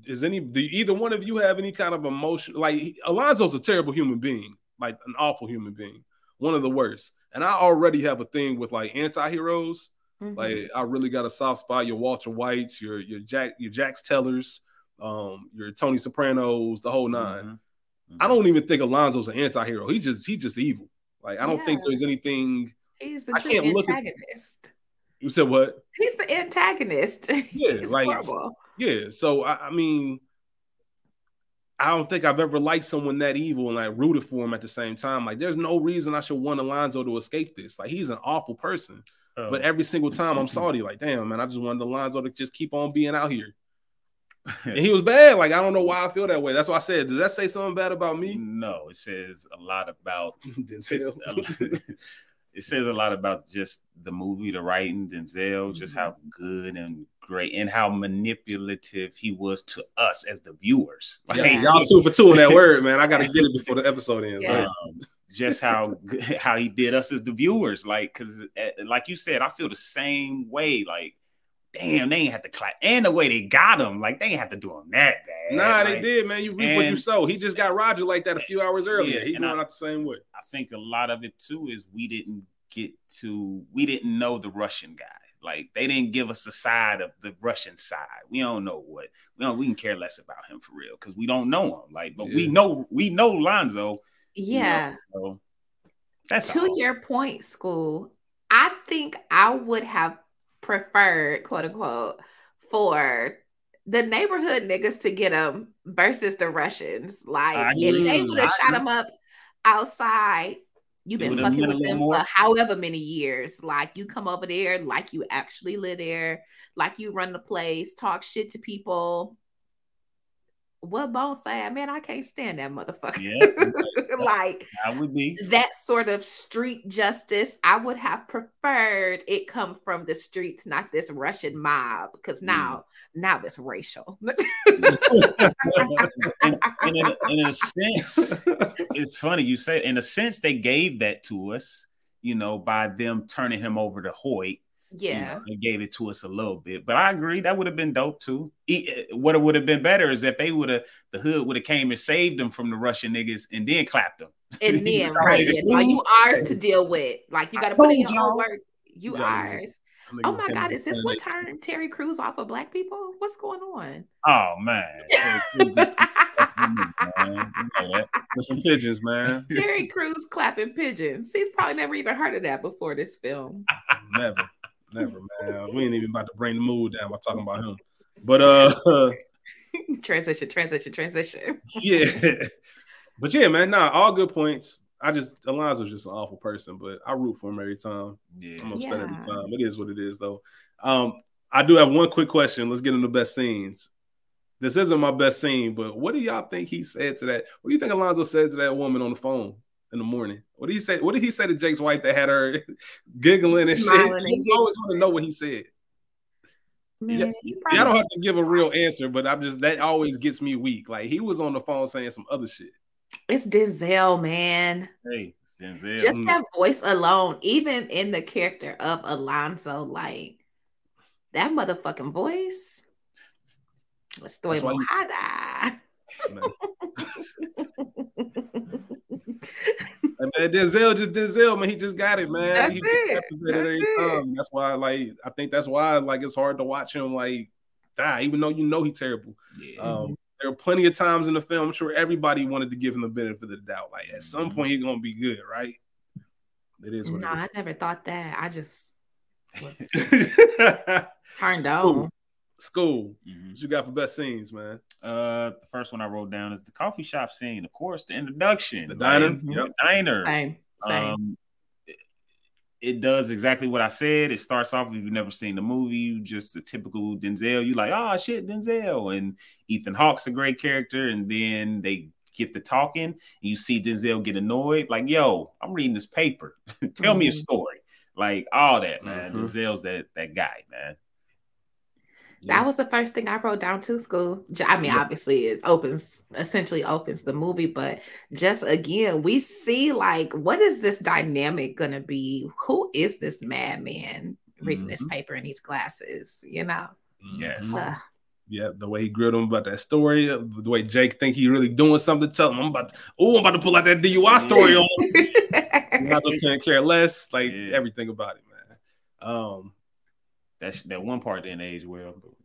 S3: is any do either one of you have any kind of emotion? Like, Alonzo's a terrible human being, like an awful human being, one of the worst. And I already have a thing with like anti-heroes.
S5: Mhm.
S3: Like, I really got a soft spot. Your Walter Whites, your your Jack, your Jax Tellers, um, your Tony Sopranos, the whole 9
S4: Mhm.
S3: I don't even think Alonzo's an anti-hero. He just he just evil. Like, I don't think there's anything.
S5: He's the
S3: I
S5: true
S3: can't look at-
S5: antagonist.
S3: You said what?
S5: He's the antagonist.
S3: Yeah,
S5: He's
S3: like-
S5: horrible.
S3: Yeah. So I, I mean, I don't think I've ever liked someone that evil and like rooted for him at the same time. Like, there's no reason I should want Alonzo to escape this. Like, he's an awful person.
S4: Oh.
S3: But every single time I'm salty, like, damn, man, I just wanted Alonzo to just keep on being out here. And he was bad. Like, I don't know why I feel that way. That's why I said, does that say something bad about me?
S4: no, it says a lot about. it says a lot about just the movie, the writing, Denzel, just
S3: Mm-hmm.
S4: how good and great and how manipulative he was to us as the viewers. Like,
S3: Yeah, y'all two for two on that word, man. I got to get it before the episode ends.
S5: Yeah.
S4: um, just how how he did us as the viewers. Like, because like you said, I feel the same way. Like, damn, they ain't have to clap, and the way they got him, like they ain't have to do him that bad.
S3: Nah,
S4: Like,
S3: they did, man. You reap what you sow. He just got Roger like that a few hours earlier.
S4: Yeah,
S3: he
S4: and
S3: going
S4: I-
S3: out the same way.
S4: I think a lot of it too is we didn't get to we didn't know the Russian guy. Like they didn't give us the side of the Russian side. We don't know what we don't. We can care less about him for real because we don't know him. Like, but we know we know Lonzo. you know,
S5: Yeah.
S4: so that's
S5: to
S4: all.
S5: your point, school, I think I would have preferred, quote unquote, for the neighborhood niggas to get them versus the Russians. Like,
S4: I
S5: if they would have shot them up outside, you've been fucking with them
S4: more.
S5: for however many years. Like, you come over there, like you actually live there, like you run the place, talk shit to people. What Bone say? Man, I can't stand that motherfucker.
S4: Yeah.
S5: like,
S4: I would be.
S5: that sort of street justice, I would have preferred it come from the streets, not this Russian mob, because now, now it's racial.
S4: and, and in, in a sense, it's funny you say. In a sense, they gave that to us, you know, by them turning him over to Hoyt. You
S5: yeah,
S4: know, they gave it to us a little bit, but I agree that would have been dope too. What it would have been better is if they would have the hood would have came and saved them from the Russian niggas and then clapped them.
S5: and
S4: You
S5: then right,
S4: like,
S5: yeah, now you ours to deal with. Like you got to put in your own work. You ours. Oh my God, is this what turned Terry Crews off of black people? What's going on?
S4: Oh man, man, you know
S3: some pigeons, man.
S5: Terry Crews clapping pigeons. He's probably never even heard of that before this film.
S3: Never, never, man. We ain't even about to bring the mood down by talking about him. But uh,
S5: transition, transition, transition.
S3: yeah, but yeah, man. Nah, all good points. I just Alonzo's just an awful person, but I root for him every time.
S4: Yeah.
S3: I'm upset every time. It is what it is, though. Um, I do have one quick question. Let's get into best scenes. This isn't my best scene, but what do y'all think he said to that? What do you think Alonzo said to that woman on the phone in the morning? What did he say? What did he say to Jake's wife that had her giggling and shit?
S5: Smiling and
S3: You always want to know what he said.
S5: Man,
S3: Yeah.
S5: he
S3: See, I don't have to give a real answer, but I'm just that always gets me weak. Like he was on the phone saying some other shit.
S5: it's Denzel, man.
S4: Hey, Denzel.
S5: Just
S3: Mm.
S5: that voice alone, even in the character of Alonzo, like that motherfucking voice. Estoy
S3: That's why you-
S5: mojada.
S3: Man. And man, Denzel just Denzel, man. He just got it, man.
S5: That's
S3: he
S5: it. That's it.
S3: That's why, like, I think that's why, like, it's hard to watch him like die, even though you know he's terrible.
S4: Yeah.
S3: Um, there are plenty of times in the film. I'm sure everybody wanted to give him the benefit of the doubt. Like, at some
S4: Mhm.
S3: point, he's gonna be good, right? It is what
S5: No, I never thought that. I just was turned
S3: School.
S5: on.
S3: School.
S4: Mhm.
S3: What you got for best scenes, man?
S4: Uh, the first one I wrote down is the coffee shop scene. Of course, the introduction,
S3: The diner?
S4: like,
S3: Yep.
S4: the diner.
S5: Same, same.
S4: Um, it, it does exactly what I said. It starts off if you've never seen the movie, you just a typical Denzel. You like, oh shit, Denzel, and Ethan Hawke's a great character, and then they get the talking, and you see Denzel get annoyed, like, yo, I'm reading this paper. Tell me a
S5: Mhm.
S4: story, like all that, man.
S3: Mhm.
S4: Denzel's that that guy, man.
S5: That was the first thing I wrote down to school. I mean,
S3: Yeah.
S5: obviously, it opens essentially opens the movie, but just again, we see like what is this dynamic gonna be? Who is this madman reading this
S3: Mhm.
S5: paper in these glasses? You know,
S4: Yes.
S5: Ugh.
S3: Yeah, the way he grilled him about that story, the way Jake think he really doing something. Tell him I'm about. To, oh, I'm about to pull out that DUI story on. him. Not couldn't care less. Like
S4: Yeah.
S3: everything about it, man. Um.
S4: That that one part didn't age well.
S3: yeah,
S5: Ooh.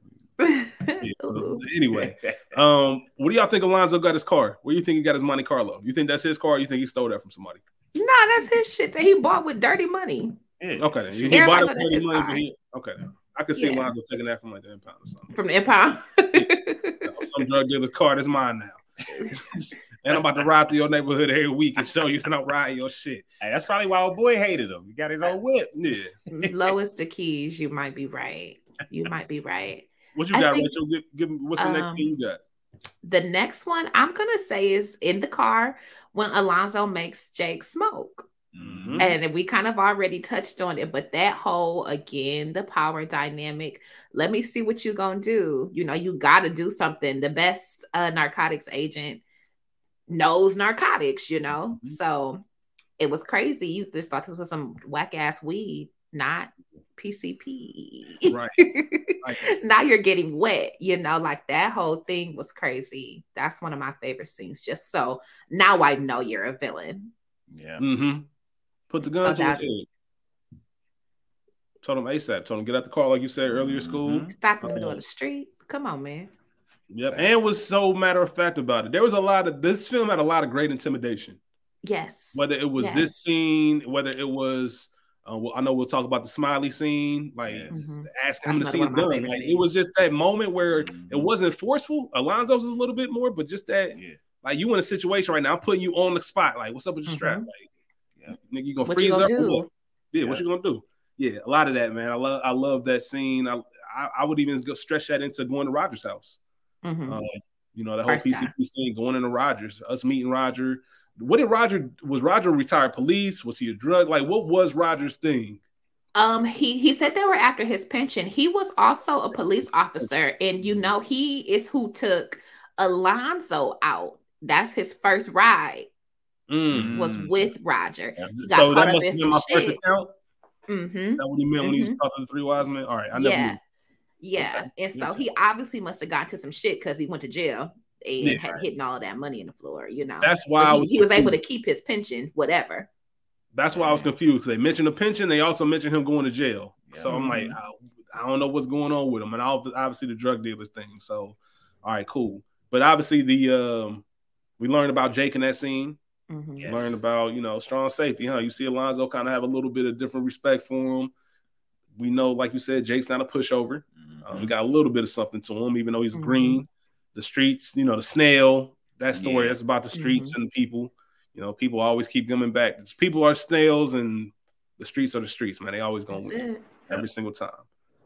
S3: anyway, um, what do y'all think Alonzo got his car? Where do you think he got his Monte Carlo? You think that's his car? You think he stole that from somebody?
S5: no, that's his shit that he bought with dirty money
S4: Yeah.
S3: Okay, then. he,
S5: Everybody
S3: bought it
S5: know
S3: for
S5: that's
S3: the
S5: his
S3: money, he okay. then. I could see
S5: Yeah.
S3: Alonzo taking that from like the impound or something.
S5: from the impound.
S3: Some drug dealer's car is mine now. and I'm about to ride through your neighborhood every week and show you that I'm riding your shit.
S4: Hey, that's probably why old boy hated him. He got his own whip.
S3: Yeah.
S5: Lowest the keys, you might be right. You might be right.
S3: What you
S5: I
S3: got,
S5: think-
S3: Rachel? Give, give me what's the next
S5: Um,
S3: thing you got?
S5: The next one I'm gonna say is in the car when Alonzo makes Jake smoke.
S3: Mhm.
S5: And we kind of already touched on it, but that whole again, the power dynamic. Let me see what you're gonna do. You know, you gotta do something. The best uh, narcotics agent knows narcotics, you know.
S3: Mhm.
S5: So it was crazy. You just thought this was some whack ass weed, not PCP.
S3: Right. Right.
S5: now you're getting wet, you know, like that whole thing was crazy. That's one of my favorite scenes. Just so now I know you're a villain.
S4: Yeah.
S3: Mm-hmm. Put the gun
S5: So
S3: to his head. Told him ASAP. Told him get out the car, like you said earlier. School.
S4: Mhm.
S5: Stopped in the middle of the street. Come on, man.
S3: Yep, and was so matter of fact about it. There was a lot of this film had a lot of great intimidation.
S5: Yes.
S3: Whether it was
S5: Yes.
S3: this scene, whether it was, uh, well, I know we'll talk about the smiley scene, like
S4: Yes.
S5: Mhm.
S3: asking him to see
S5: another
S3: his
S5: one of my
S3: gun.
S5: favorite
S3: Like it was just that moment where it
S4: Mhm.
S3: wasn't forceful. Alonzo's is a little bit more, but just that,
S4: Yeah.
S3: like you in a situation right now, I'm putting you on the spot. Like, what's up with your strap?
S5: Mhm.
S3: Like,
S4: Yeah.
S3: nigga, you gonna
S5: What
S3: freeze
S5: you gonna
S3: up? or
S5: do?
S3: what? Yeah, what you gonna do? Yeah, a lot of that, man. I love, I love that scene. I, I, I would even go stretch that into going to Rogers' house.
S5: Mhm.
S3: Um, you know, the whole
S5: First
S3: PCP
S5: time.
S3: scene going into Rogers, us meeting Roger. What did Roger was Roger retired police? Was he a drug? Like, what was Roger's thing?
S5: Um, he he said they were after his pension. He was also a police officer, and you know he is who took Alonzo out. That's his first ride
S3: Mm.
S5: was
S4: Mm.
S5: with Roger.
S4: Yeah.
S3: So that must have been my first account.
S5: Mm-hmm.
S3: That what he meant when he
S5: Mhm.
S3: talked to the three wise men? All right, I never
S5: Yeah,
S3: knew.
S5: yeah. And so
S3: Okay.
S5: he obviously must have got to some shit because he went to jail and
S3: Yeah.
S5: had hitting all of that money in the floor. You know,
S3: That's why
S5: But
S3: I
S5: he,
S3: was.
S5: he was able to keep his pension, whatever.
S3: That's why I was confused. They mentioned the pension. They also mentioned him going to jail.
S4: Yeah.
S3: So I'm like. I, I don't know what's going on with him, and obviously the drug dealers thing. So, all right, cool. But obviously the um, we learned about Jake in that scene.
S5: Mhm.
S4: Yeah.
S3: Learned about you know strong safety, huh? You see Alonzo kind of have a little bit of different respect for him. We know, like you said, Jake's not a pushover. Um, we got a little bit of something to him, even though he's
S5: Mhm.
S3: green. The streets, you know, the snail. That story
S4: Yeah.
S3: that's about the streets and the people. You know, people always keep coming back. People are snails, and the streets are the streets, man. They always gonna
S5: That's
S3: win
S5: it.
S3: every single time.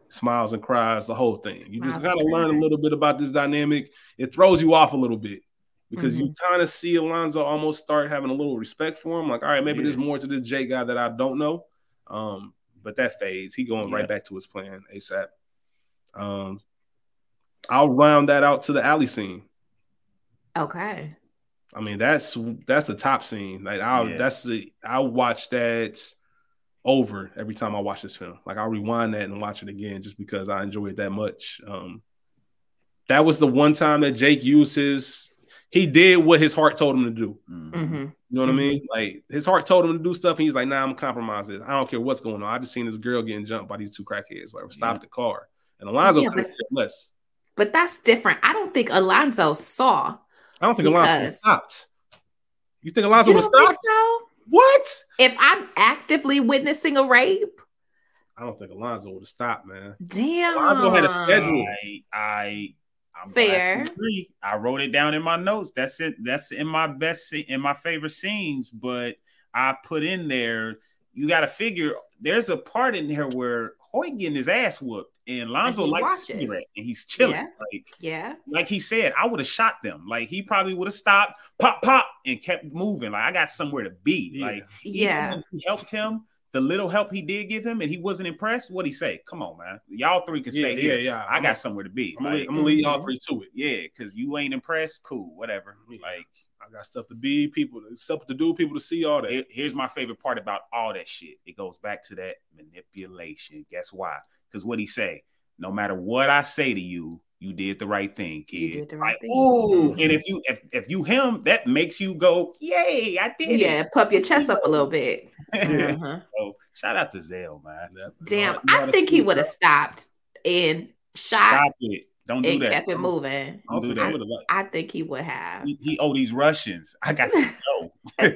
S3: Smiles and cries, the whole thing. You just
S5: Smiles
S3: of
S5: and
S3: learn a little bit about this dynamic. It throws you off a little bit because you
S5: Mm-hmm.
S3: kind of see Alonzo almost start having a little respect for him. Like, all right, maybe
S4: Yeah.
S3: there's more to this Jay guy that I don't know. Um, but that fades. He going
S4: Yeah.
S3: right back to his plan ASAP. Um, I'll round that out to the alley scene.
S5: Okay.
S3: I mean, that's that's the top scene. Like I will
S4: Yeah.
S3: that's the I watch that over every time I watch this film. Like I'll rewind that and watch it again just because I enjoy it that much. Um that was the one time that Jake used his he did what his heart told him to do.
S4: Mhm.
S5: hmm
S3: You know what I
S5: Mhm.
S3: mean? Like his heart told him to do stuff, and he's like, "Nah, I'm compromising. I don't care what's going on. I just seen this girl getting jumped by these two crackheads. Whatever, stop
S4: Yeah.
S3: the car." And Alonzo
S5: Yeah,
S3: couldn't
S5: but-
S3: less.
S5: But that's different. I don't think Alonzo saw.
S3: I don't think Alonzo would have
S5: Because-
S3: stopped. You think Alonzo would have
S5: don't think
S3: stopped?
S5: so?
S3: What?
S5: If I'm actively witnessing a rape,
S3: I don't think Alonzo would have stopped, man.
S5: damn.
S3: Alonzo had a schedule.
S4: I, I, I'm
S5: Fair.
S4: glad you agree. I wrote it down in my notes. That's it. That's in my best, in my favorite scenes. But I put in there. You got to figure. There's a part in here where Hoyt getting his ass whooped, and Lonzo
S5: he
S4: likes a
S5: watches.
S4: cigarette, and he's chilling.
S5: Yeah.
S4: Like,
S5: Yeah.
S4: like he said, I would have shot them. Like he probably would have stopped, pop, pop, and kept moving. Like I got somewhere to be.
S3: Yeah.
S4: Like
S5: Yeah.
S4: he helped him. The little help he did give him, and he wasn't impressed. What'd he say? Come on, man. Y'all three can stay
S3: yeah,
S4: here.
S3: yeah.
S4: I
S3: I'm
S4: got somewhere to be.
S3: I'm gonna, I'm gonna lead y'all
S5: Mhm.
S3: three to it.
S4: yeah, because you ain't impressed. Cool, whatever.
S3: Yeah.
S4: Like,
S3: I got stuff to be, people, stuff to do, people to see, all that.
S4: here- here's my favorite part about all that shit. It goes back to that manipulation. Guess why? Because what he say? No matter what I say to you, you did the right thing, kid.
S5: You did the right
S4: like,
S5: thing.
S4: ooh,
S5: Mhm.
S4: and if you if if you him, that makes you go, yay, I did
S5: Yeah. Puff your chest up a little bit.
S4: it.
S5: Mhm.
S4: so shout out to Zell, man.
S3: That-
S5: Damn.
S3: you
S5: I think he would have stopped and shot
S4: Stop it. Don't do
S5: and
S4: that.
S5: kept it moving.
S3: Don't
S4: Don't do
S3: think
S4: that.
S3: he
S5: I think he would have.
S4: He, he owe these Russians. I got to go.
S3: Yeah,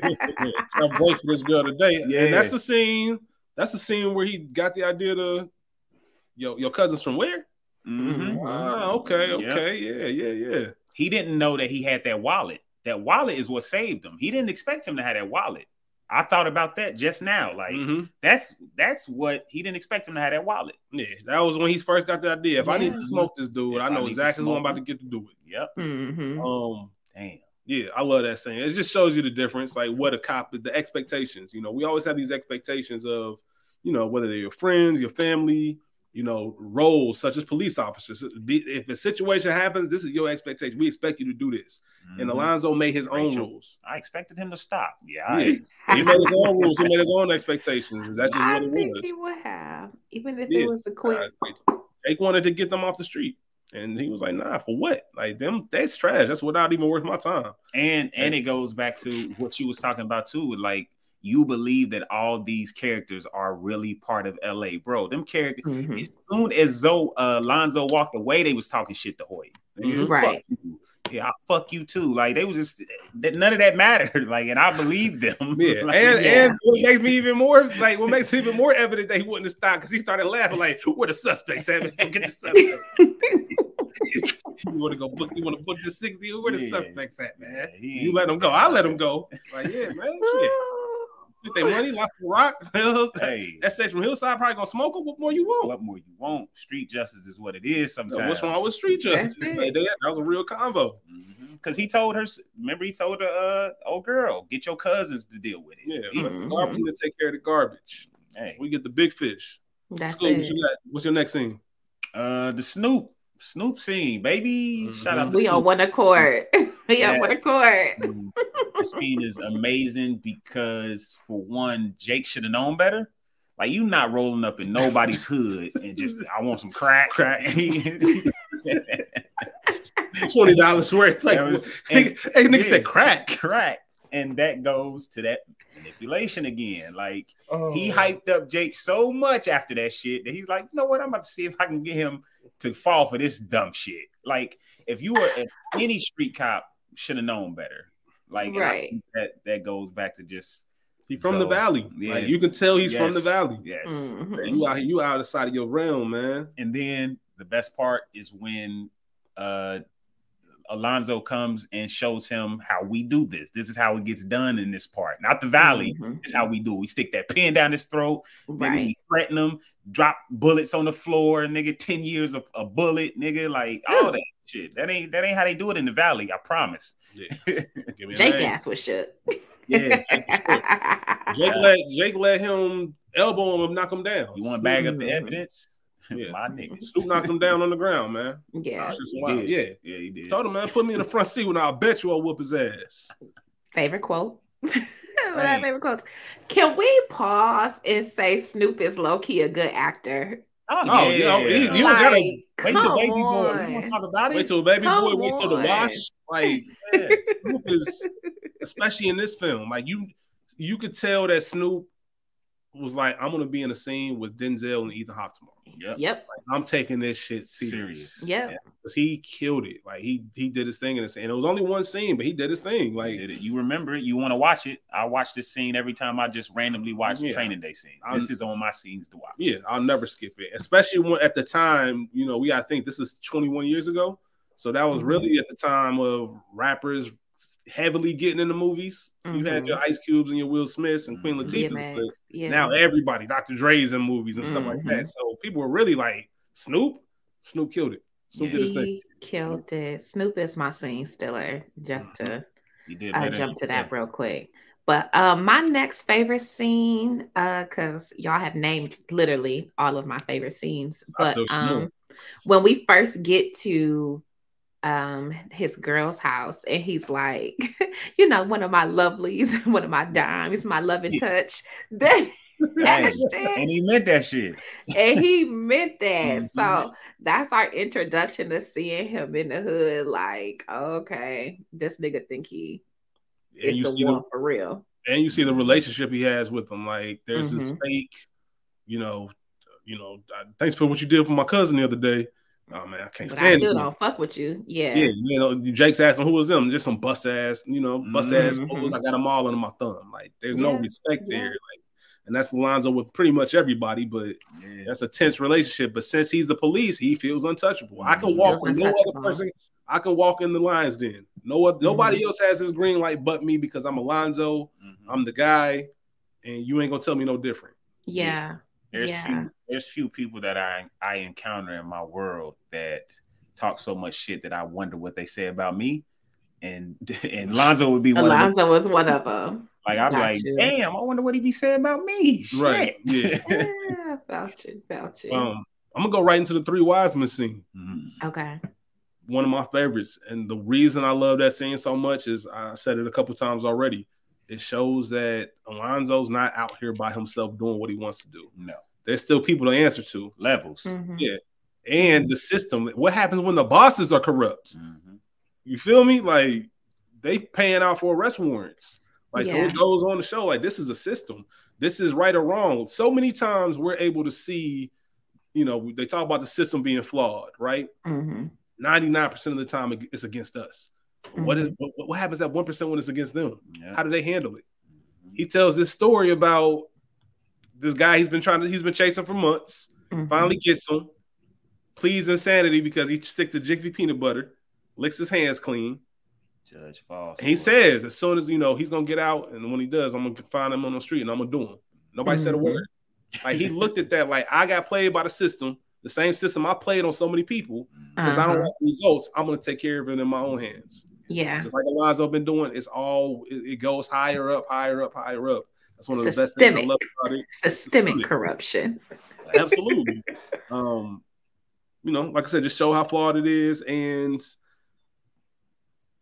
S3: tough break for this girl today.
S4: Yeah.
S3: And that's the scene. That's the scene where he got the idea to yo, your cousins from where?
S4: Mhm.
S3: Ah, okay,
S4: Yeah.
S3: okay, yeah, yeah, yeah.
S4: He didn't know that he had that wallet. That wallet is what saved him. He didn't expect him to have that wallet. I thought about that just now. Like
S3: Mhm.
S4: that's that's what he didn't expect him to have that wallet.
S3: Yeah, that was when he first got the idea. If I need to smoke this dude,
S4: If
S3: I
S4: I
S3: know
S4: need to
S3: exactly who I'm about to get to do it.
S4: Yep.
S5: Mhm.
S3: Um,
S4: Damn.
S3: yeah, I love that saying. It just shows you the difference, like what a cop, is, the expectations. You know, we always have these expectations of, you know, whether they're your friends, your family, you know, roles such as police officers. If a situation happens, this is your expectation. We expect you to do this. And
S4: Mhm.
S3: Alonzo made his own rules.
S4: I expected him to stop. Yeah.
S3: Yeah.
S4: I,
S3: He made his own rules. He made his own expectations. That's just
S5: I
S3: what it
S5: think
S3: was.
S5: he would have, even if
S3: Yeah.
S5: it was a quick.
S3: Uh, Jake wanted to get them off the street. And he was like, nah, for what? Like them, that's trash. That's without even worth my time.
S4: and and it goes back to what she was talking about too. with, Like you believe that all these characters are really part of LA, bro. Them characters,
S5: Mhm.
S4: as soon as Zoe uh, Lonzo walked away, they was talking shit to Hoyt. Nigga,
S3: Mhm.
S4: fuck
S5: Right.
S4: you. Yeah, I fuck you too. Like they was just that none of that mattered. Like, and I believed them.
S3: Yeah,
S4: Like,
S3: and
S5: Yeah.
S3: and what makes me even more like what makes it even more evident that he wouldn't have stopped because he started laughing like, "Where the suspects at? Man, Go get the suspects." you want to go book? You want to book the sixty? Where the
S4: Yeah.
S3: suspects at, man?
S4: Yeah,
S3: You let them go. I let them go. Like, yeah, man. Shit. Get their money, lost the rock.
S4: Hey,
S3: SH from Hillside probably gonna smoke them. What more you want?
S4: what more you want? Street justice is what it is.
S3: No,
S4: Sometimes.
S3: what's wrong with street justice? Like, that, that was a real convo.
S4: Because he told her, remember, he told her, uh, "Oh, girl, get your cousins to deal with it."
S3: Yeah,
S4: He-
S3: let the
S5: Mhm.
S3: garbage man take care of the garbage.
S4: hey,
S3: We get the big fish.
S5: That's
S3: Scoop,
S5: it.
S3: you got? What's your next scene?
S4: uh, the Snoop, Snoop scene, baby.
S3: Mhm.
S4: Shout out to
S5: We on
S4: Snoop.
S5: one accord. we on one
S4: Yes.
S5: accord.
S4: The scene is amazing because, for one, Jake should have known better. Like you not rolling up in nobody's hood and just I want some crack.
S3: Crack. Twenty dollars worth. Like,
S4: was-
S3: hey, hey, nigga
S4: yeah.
S3: said crack.
S4: crack, and that goes to that manipulation again. Like
S3: Oh.
S4: he hyped up Jake so much after that shit that he's like, you know what? I'm about to see if I can get him to fall for this dumb shit. Like if you were if any street cop should have known better. Like
S5: Right.
S4: that that goes back to just
S3: He's from the valley.
S4: yeah.
S3: Like you can tell he's from the valley.
S4: Yes.
S5: Mhm.
S3: You out you out of sight of your realm, man.
S4: And then the best part is when uh Alonzo comes and shows him how we do this. This is how it gets done in this part. Not the valley.
S5: Mhm.
S4: This is how we do. it. We stick that pin down his throat. Nigga, we threaten him, drop bullets on the floor, nigga, 10 years of a bullet, nigga, like all that shit. That ain't that ain't how they do it in the valley, I promise.
S3: Yeah. Give me a
S5: Jake
S3: name.
S5: ass was shook.
S4: Yeah.
S3: Jake let Jake let him elbow him and knock him down.
S4: You want to bag up the
S5: Mhm.
S4: evidence?
S3: Yeah.
S4: My niggas.
S3: Snoop knocked him down on the ground, man.
S5: yeah.
S3: Just
S4: He
S3: wild.
S4: did.
S3: Yeah.
S4: Yeah, he did.
S3: Told him, man, put me in the front seat when I'll bet you I'll whoop his ass.
S5: Favorite quote. One of my favorite quotes. Can we pause and say Snoop is low key a good actor?
S4: Oh,
S3: Oh,
S4: yeah.
S3: yeah, he- you don't gotta-
S4: Wait till
S5: come
S4: baby boy. You
S5: on.
S4: want to talk about it?
S3: Wait till baby
S5: Come
S3: boy, wait till the wash. Like
S4: Yes.
S3: Snoop is, especially in this film, like you, you could tell that Snoop was like, I'm gonna be in a scene with Denzel and Ethan Hawke tomorrow.
S4: Yep.
S5: Yep.
S3: Like, I'm taking this shit serious.
S4: Serious.
S5: Yep.
S4: Yeah.
S3: Cause he killed it. Like he he did his thing in the scene. It was only one scene, but he did his thing. Like
S4: Did it. You remember it. You want to watch it. I watch this scene every time I just randomly watch
S3: Yeah.
S4: training day scenes.
S3: I'm-
S4: This is on my scenes to watch.
S3: yeah, I'll never skip it. Especially when at the time, you know, we I think this is 21 years ago. So that was
S5: Mhm.
S3: really at the time of rappers heavily getting into movies. You had your Ice Cubes and your Will Smiths and Queen
S4: Mhm.
S3: Latifah's,
S5: Yeah.
S3: now everybody, Dr. Dre's in movies and stuff like
S5: Mhm.
S3: that. So people were really like, Snoop, Snoop killed it. Snoop
S4: Yeah.
S3: did his thing.
S5: killed it. Snoop is my scene stiller. Just to
S4: did.
S5: uh, jump to that real quick. But uh, my next favorite scene, uh, because y'all have named literally all of my favorite scenes, but um, when we first get to um his girl's house and he's like, you know, one of my lovelies, one of my dimes, my loving touch. That, that
S4: and he meant that shit.
S5: and he meant that.
S4: Mhm.
S5: So that's our introduction to seeing him in the hood. Like, okay, this nigga think he
S3: And
S5: is the one
S3: the
S5: for real.
S3: and you see the relationship he has with them. Like there's this
S5: Mhm.
S3: fake, you know, you know, thanks for what you did for my cousin the other day. Oh man, I can't
S5: But I
S3: stand
S5: still
S3: this.
S5: don't fuck with you. Yeah.
S3: Yeah, you know, Jake's asking who was them? Just some bust ass, you know, bust ass
S5: Mhm.
S3: fools. I got them all under my thumb. Like there's no respect
S5: yeah.
S3: there. Like, and that's Lonzo with pretty much everybody, but
S4: Yeah.
S3: that's a tense relationship. But since he's the police, he feels untouchable. I can
S4: He
S3: walk with no other person. I can walk in the lines then. No oth- nobody else has this green light but me because I'm Alonzo.
S4: Mhm.
S3: I'm the guy, and you ain't gonna tell me no different.
S5: Yeah.
S4: There's
S5: Yeah.
S4: few there's few people that I I encounter in my world that talk so much shit that I wonder what they say about me. And and Lonzo would be one of.
S5: Alonzo was one of them.
S4: Like I'm
S5: Got
S4: like,
S5: you.
S4: damn, I wonder what he'd be saying about me.
S3: Right,
S4: Shit.
S5: Yeah, felt you, felt you.
S3: Um, I'm gonna go right into the three wise men scene.
S4: Mhm.
S5: okay.
S3: One of my favorites, and the reason I love that scene so much is I said it a couple times already. It shows that Alonzo's not out here by himself doing what he wants to do.
S4: No
S3: There's still people to answer to,
S4: levels.
S5: Mhm.
S3: Yeah. and the system. What happens when the bosses are corrupt?
S4: Mhm.
S3: You feel me? Like they paying out for arrest warrants. Like so it goes on the show. Like this is a system. This is right or wrong. So many times we're able to see, you know, they talk about the system being flawed, right?
S5: hmm
S3: 99% of the time it's against us. What is what, what happens at 1% when it's against them?
S4: Yeah.
S3: How do they handle it? He tells this story about this guy he's been trying to he's been chasing for months.
S5: Mhm.
S3: Finally gets him. Pleads insanity because he sticks to Jiffy peanut butter, licks his hands clean.
S4: Judge Falls.
S3: He says, as soon as you know he's gonna get out, and when he does, I'm gonna find him on the street and I'm gonna do him. Nobody said a
S5: Mhm.
S3: word. Like he looked at that like I got played by the system, the same system I played on so many people. Since I don't
S5: Uh-huh.
S3: like the results, I'm gonna take care of it in my own hands.
S5: Yeah.
S3: Just like Alonzo been doing, it's all it, it goes higher up, higher up, higher up. That's one of the best things I
S5: Systemic.
S3: love about it.
S5: Systemic
S3: Systemic.
S5: corruption.
S3: Absolutely. um, you know, like I said, just show how flawed it is, and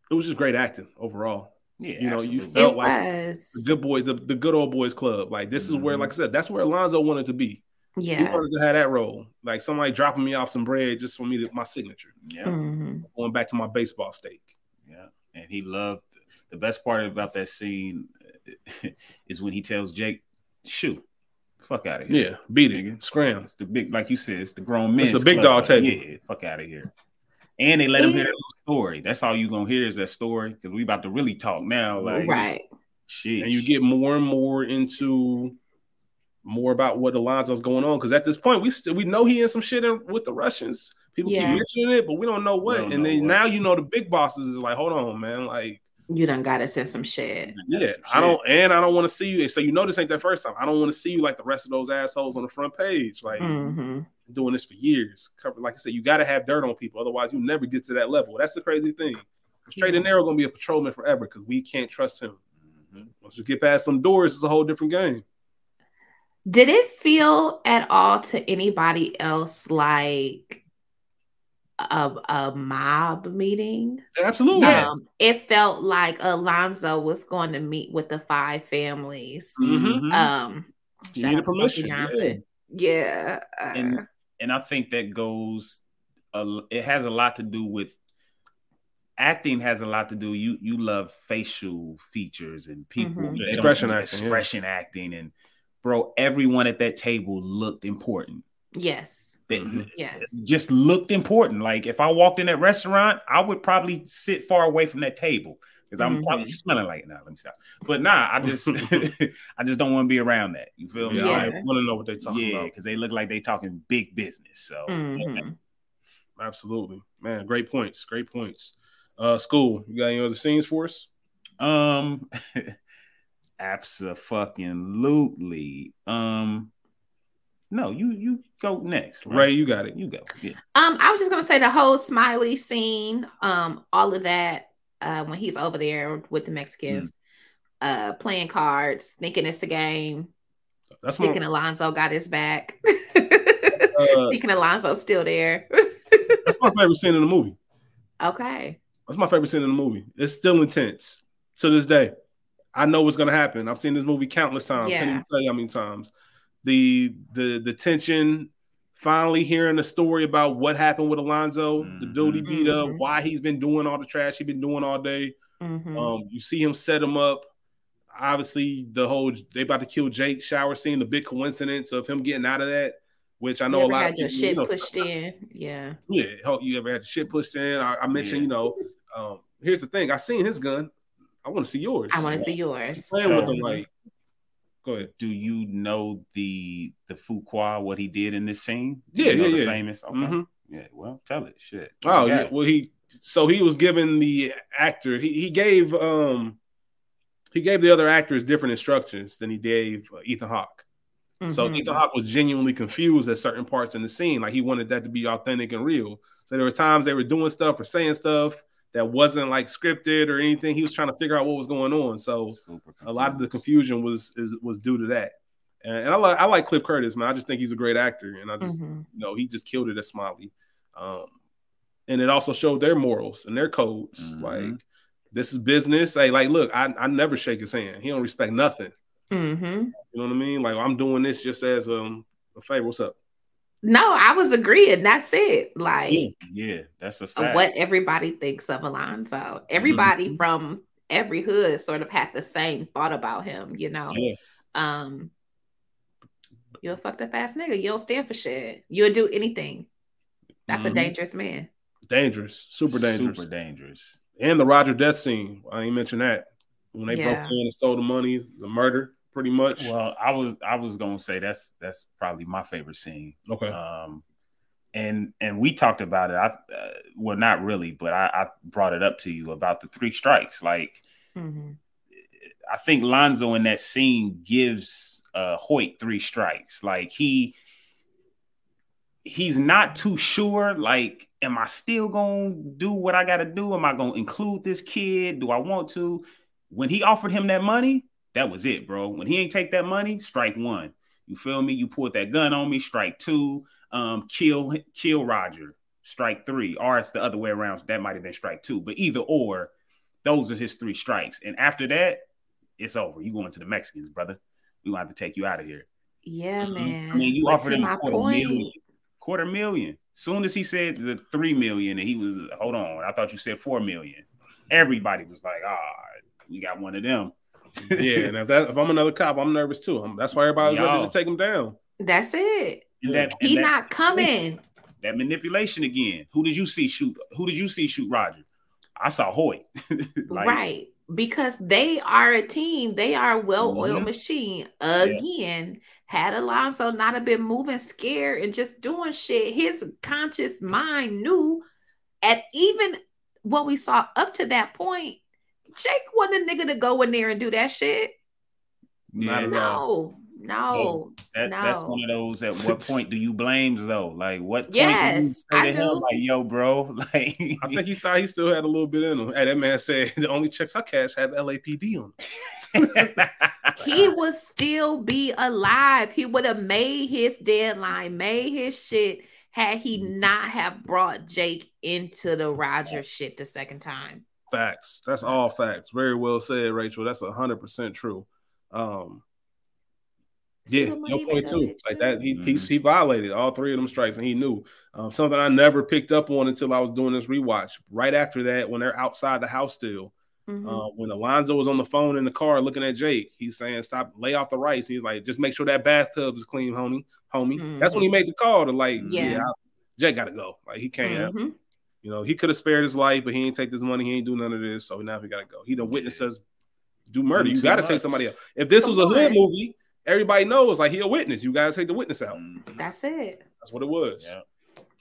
S3: it was just great acting overall.
S4: Yeah,
S3: you know, you felt
S5: It
S3: like
S5: was.
S3: the good boy, the, the good old boys club. Like this is where,
S4: Mhm.
S3: like I said, that's where Alonzo wanted to be.
S5: Yeah, he
S3: wanted to have that role, like somebody dropping me off some bread just for me to my signature,
S4: Yeah,
S5: Mhm.
S3: going back to my baseball stake.
S4: yeah. And he loved the best part about that scene is when he tells Jake, "Shoot, fuck out of here."
S3: Yeah, beat it,
S4: Nigga.
S3: scram.
S4: It's the big, like you said, it's the grown men.
S3: It's the big dog table.
S4: Yeah, fuck out of here. And they let him hear
S5: Yeah.
S4: that story. That's all you gonna hear is that story because we about to really talk now. Like,
S5: Right.
S4: shit.
S3: and you get more and more into more about what Alonzo's going on because at this point we still we know he in some shit in, with the Russians. People
S5: Yeah.
S3: keep mentioning it, but we don't know what.
S4: don't
S3: and
S4: know
S3: then
S4: what.
S3: now you know the big bosses is like, hold on, man, like
S5: You done got us in some shit.
S3: yeah, I don't, and I don't want to see you. So you know this ain't that first time. I don't want to see you like the rest of those assholes on the front page, like
S5: hmm
S3: doing this for years. Cover, like I said, you got to have dirt on people, otherwise you never get to that level. That's the crazy thing. Straight and narrow gonna be a patrolman forever because we can't trust him.
S4: Mhm.
S3: Once you get past some doors, it's a whole different game.
S5: Did it feel at all to anybody else like a, a mob meeting?
S3: Absolutely.
S4: Yes.
S5: Um, it felt like Alonzo was going to meet with the five families.
S3: Mhm.
S5: Um,
S3: You
S5: shout
S3: need
S5: out to
S3: permission,
S5: Johnson. Yeah. uh,
S4: And- and I think that goes. A, it has a lot to do with acting. Has a lot to do. You you love facial features and people
S5: Mhm.
S4: they don't
S3: Expression yeah.
S4: expression acting, and bro, everyone at that table looked important.
S5: yes.
S4: They
S3: Mhm.
S5: Yes.
S4: just looked important. Like if I walked in that restaurant, I would probably sit far away from that table because I'm probably
S5: Mhm.
S4: smelling like now. Let me stop. But nah, I just I just don't want to be around that. You feel me?
S3: Yeah,
S5: Yeah.
S3: I want to know what they're talking
S4: Yeah,
S3: about.
S4: because they look like they're talking big business. So
S5: Mhm.
S3: Absolutely, man. Great points. Great points. Uh, school. You got any other scenes for us?
S4: um absolutely. Um no, you you go next.
S3: Ray, you got it.
S4: You go. Yeah.
S5: Um, I was just gonna say the whole smiley scene, um, all of that, uh, when he's over there with the Mexicans, uh, playing cards, thinking it's a game,
S3: That's my.
S5: thinking Alonzo got his back,
S3: Uh,
S5: thinking Alonzo's still there.
S3: that's my favorite scene in the movie.
S5: okay.
S3: That's my favorite scene in the movie. It's still intense to this day. I know what's gonna happen. I've seen this movie countless times.
S5: Yeah.
S3: Can't even tell you how many times. The the the tension, finally hearing the story about what happened with Alonzo, the dude he beat up,
S5: Mhm.
S3: why he's been doing all the trash he's been doing all day.
S5: Mhm.
S3: Um, you see him set him up. Obviously, the whole they about to kill Jake shower scene, the big coincidence of him getting out of that, which I know
S5: you
S3: a lot
S5: had
S3: of
S5: your
S3: people,
S5: shit
S3: you know,
S5: pushed in. Yeah.
S3: yeah, how- you ever had your shit pushed in? I, I mentioned,
S4: Yeah.
S3: you know, um, here's the thing. I seen his gun. I want to see yours.
S5: I want to see yours.
S3: playing with
S4: So-
S3: them like. Go ahead.
S4: Do you know the the Fuqua what he did in this scene? Do
S3: Yeah,
S4: you know
S3: yeah,
S4: the
S3: yeah.
S4: Famous. Okay.
S3: Mhm.
S4: Yeah. Well, tell it. Shit.
S3: Oh yeah.
S4: it.
S3: Well, he so he was giving the actor. He he gave um he gave the other actors different instructions than he gave uh, Ethan Hawke. So
S5: Mhm.
S3: Ethan Hawke was genuinely confused at certain parts in the scene. Like he wanted that to be authentic and real. So there were times they were doing stuff or saying stuff that wasn't like scripted or anything. He was trying to figure out what was going on. So a lot of the confusion was is, was due to that. And, and I like I like Cliff Curtis, man. I just think he's a great actor, and I just
S5: Mhm.
S3: you know he just killed it as Smiley. Um, and it also showed their morals and their codes.
S4: Mhm.
S3: Like this is business. Hey, like look, I, I never shake his hand. He don't respect nothing.
S5: Mhm.
S3: You know what I mean? Like I'm doing this just as um, a favor. What's up?
S5: No, I was agreeing. That's it. Like
S4: Yeah, that's a
S5: of
S4: fact.
S5: what everybody thinks of Alonzo. Everybody
S3: Mm-hmm.
S5: from every hood sort of had the same thought about him, you know.
S4: Yes.
S5: Um, you're a fucked up ass nigga. You don't stand for shit. You'll do anything. That's
S3: Mhm.
S5: a dangerous man.
S3: Dangerous, super dangerous.
S4: Super dangerous.
S3: And the Roger death scene. I ain't mention that. When they
S5: Yeah.
S3: broke in and stole the money, the murder, pretty much.
S4: Well, I was I was gonna say that's that's probably my favorite scene.
S3: okay.
S4: Um, and and we talked about it. I uh, well, not really, but I, I brought it up to you about the three strikes. Like
S5: Mhm.
S4: I think Lonzo in that scene gives uh Hoyt three strikes. Like he he's not too sure. Like, am I still gonna do what I gotta do? Am I gonna include this kid? Do I want to? When he offered him that money, that was it, bro. When he ain't take that money, strike one. You feel me? You pulled that gun on me, strike two. Um, kill kill Roger, strike three. Or it's the other way around. That might have been strike two. But either or, those are his three strikes. And after that, it's over. You going to the Mexicans, brother. We gonna have to take you out of here.
S5: Yeah, man.
S4: I mean, you
S5: But
S4: offered him a quarter
S5: point,
S4: million. Quarter million. Soon as he said the three million, and he was, hold on, I thought you said four million. Everybody was like, ah, we got one of them.
S3: Yeah, and if that if I'm another cop, I'm nervous too. I'm- that's why everybody's ready
S4: Y'all.
S3: to take him down.
S5: That's it.
S4: And that, and
S5: He
S4: that-
S5: not coming.
S4: that manipulation again. Who did you see shoot? Who did you see shoot Roger? I saw Hoyt. Like,
S5: right. Because they are a team. They are a well-oiled
S4: Mhm.
S5: machine. Again, had Alonzo not have been moving scared and just doing shit, his conscious mind knew at even what we saw up to that point, Jake wasn't a nigga to go in there and do that shit.
S3: Not
S4: Yeah,
S3: at all.
S5: No, no.
S4: that, that's one of those. At what point do you blame though? Like, what point
S5: Yes,
S4: do you say
S5: I
S4: to him, like, yo, bro, like,
S3: I think he thought he still had a little bit in him. Hey, that man said the only checks I cash have LAPD on.
S5: he would still be alive. He would have made his deadline, made his shit had he mm-hmm. not have brought Jake into the Roger shit the second time.
S3: Facts. That's all facts. Very well said, Rachel. That's hundred percent true. Um, yeah,
S5: the
S3: your point too. Like that, he, he
S4: Mhm.
S3: he violated all three of them strikes, and he knew um, something I never picked up on until I was doing this rewatch. Right after that, when they're outside the house still,
S5: Mhm.
S3: uh, when Alonzo was on the phone in the car looking at Jake, he's saying, "Stop, lay off the rice." He's like, "Just make sure that bathtub is clean, homie, homie." That's when he made the call to like,
S5: Yeah.
S3: "Yeah, I- Jake got to go. Like he can't." You know, he could have spared his life, but he ain't take this money. He ain't do none of this. So now he got to go. He done witnessed us do murder. You got to take somebody else. If this was a hood
S5: on.
S3: movie, everybody knows like he a witness. You got to take the witness out.
S4: Mhm.
S5: That's it.
S3: That's what it was.
S4: Yeah.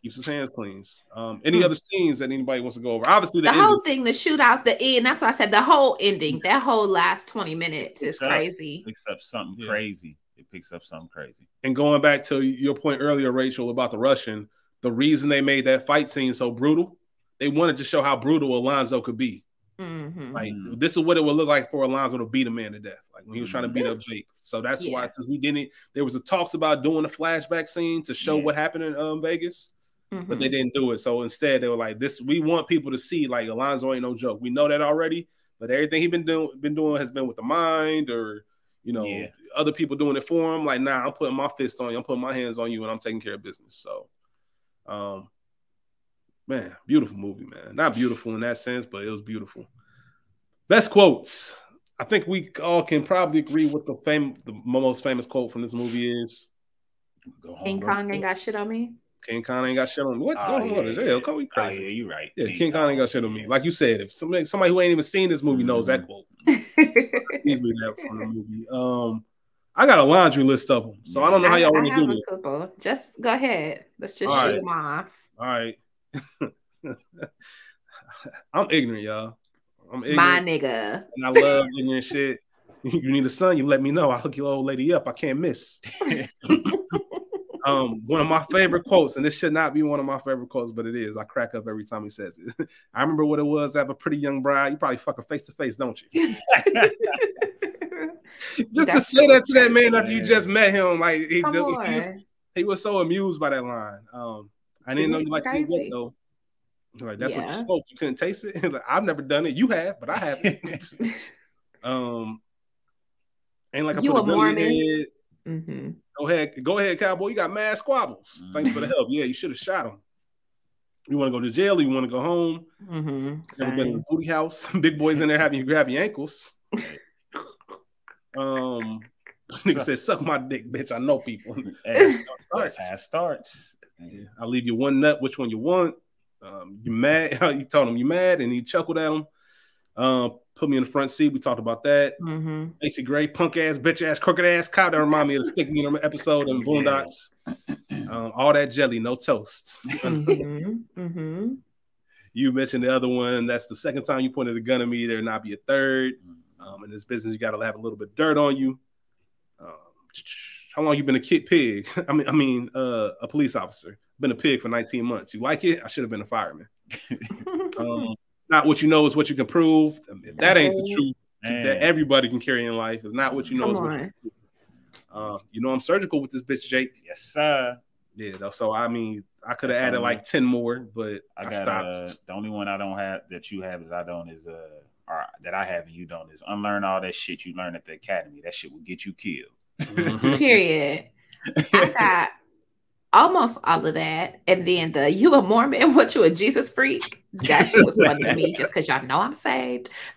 S3: Keeps his hands clean. Um, any
S5: Hmm.
S3: other scenes that anybody wants to go over? Obviously, the,
S5: The whole thing, the shootout, the end. That's why I said the whole ending, that whole last 20 minutes is
S4: Picks up.
S5: crazy.
S4: Picks up something
S3: Yeah.
S4: crazy. It picks up something crazy.
S3: and going back to your point earlier, Rachel, about the Russian, the reason they made that fight scene so brutal, they wanted to show how brutal Alonzo could be.
S5: Mhm.
S3: Like
S4: Mhm.
S3: this is what it would look like for Alonzo to beat a man to death, like when he was trying to beat up Jake. So that's
S5: Yeah.
S3: why since we didn't, there was a talks about doing a flashback scene to show
S4: Yeah.
S3: what happened in um, Vegas, but
S5: Mhm.
S3: they didn't do it. So instead, they were like, "This we want people to see like Alonzo ain't no joke. We know that already, but everything he been doing been doing has been with the mind or." You know,
S4: Yeah.
S3: other people doing it for him. Like, nah, I'm putting my fist on you. I'm putting my hands on you, and I'm taking care of business. So, um, man, beautiful movie, man. Not beautiful in that sense, but it was beautiful. Best quotes. I think we all can probably agree what the fam- the most famous quote from this movie is.
S4: Home,
S5: King
S4: bro.
S5: Kong ain't got shit on me.
S3: King Kong ain't got shit on me. What?
S4: Oh,
S3: Go
S4: yeah,
S3: on, jail.
S4: yeah.
S3: Call me
S4: Oh,
S3: crazy.
S4: yeah, you're right.
S3: Yeah, King Kong ain't got shit on me. Like you said, if somebody somebody who ain't even seen this movie knows that quote, easily that from the movie. Um, I got a laundry list of them, so I don't know how y'all want to do this.
S5: couple. Just go ahead. Let's just
S3: All
S5: shoot
S3: right.
S5: them off.
S3: All right. I'm ignorant, y'all. I'm ignorant,
S5: My nigga.
S3: and I love ignorant shit. You need a son, you let me know. I'll hook your old lady up. I can't miss. um, one of my favorite quotes, and this should not be one of my favorite quotes, but it is. I crack up every time he says it. I remember what it was. I have a pretty young bride. You probably fuck her face to face, don't you? Just to say that to that man after you just met him, like he,
S5: Come
S3: he, was, he was so amused by that line. Um, I didn't know you like to eat
S5: Crazy.
S3: wet though. Like that's what you
S5: Yeah.
S3: smoked. You couldn't taste it. Like, I've never done it. You have, but I haven't. um, ain't like I
S5: You
S3: put
S5: a
S3: a gun in
S5: Mormon?
S3: your head.
S5: Mhm.
S3: Go ahead, go ahead, cowboy. You got mad squabbles. Thanks for the help. Yeah, you should have shot him. You want to go to jail or you want to go home?
S5: Mm-hmm.
S3: Never been in a booty house. Big boys in there having you grab your ankles. Um, nigga said, "Suck my dick, bitch." I know people.
S4: Hey,
S3: starts.
S4: it starts.
S3: Yeah, I'll leave you one nut. Which one you want? Um, you mad? you told him you mad, and he chuckled at him. Um, put me in the front seat. We talked about that.
S5: Mm-hmm.
S3: Macy Gray, punk ass, bitch ass, crooked ass cow. That remind me of the stick me episode in Boondocks. Um, all that jelly, no toast.
S5: Mm-hmm. Mm-hmm.
S3: you mentioned the other one. That's the second time you pointed a gun at me. There not be a third. Um, in this business, you got to have a little bit of dirt on you. Um, how long you been a kid pig? I mean, I mean, uh, a police officer. Been a pig for 19 months. You like it? I should have been a fireman. Um, not what you know is what you can prove. If that ain't the truth
S4: Man.
S3: that everybody can carry in life, is not what you know
S5: Come
S3: is what you
S5: on.
S3: can prove. Uh, you know, I'm surgical with this bitch, Jake.
S4: Yes, sir.
S3: Yeah, though, so I mean, I could have added like 10 more, but
S4: I
S3: I,
S4: got
S3: stopped.
S4: uh, the only one I don't have that you have that I don't is uh or that I have and you don't is unlearn all that shit you learn at the academy. That shit will get you killed.
S3: Mhm.
S5: Period. I got almost all of that. And then the you a Mormon, what you a Jesus freak? That shit was funny to me just because y'all know I'm saved.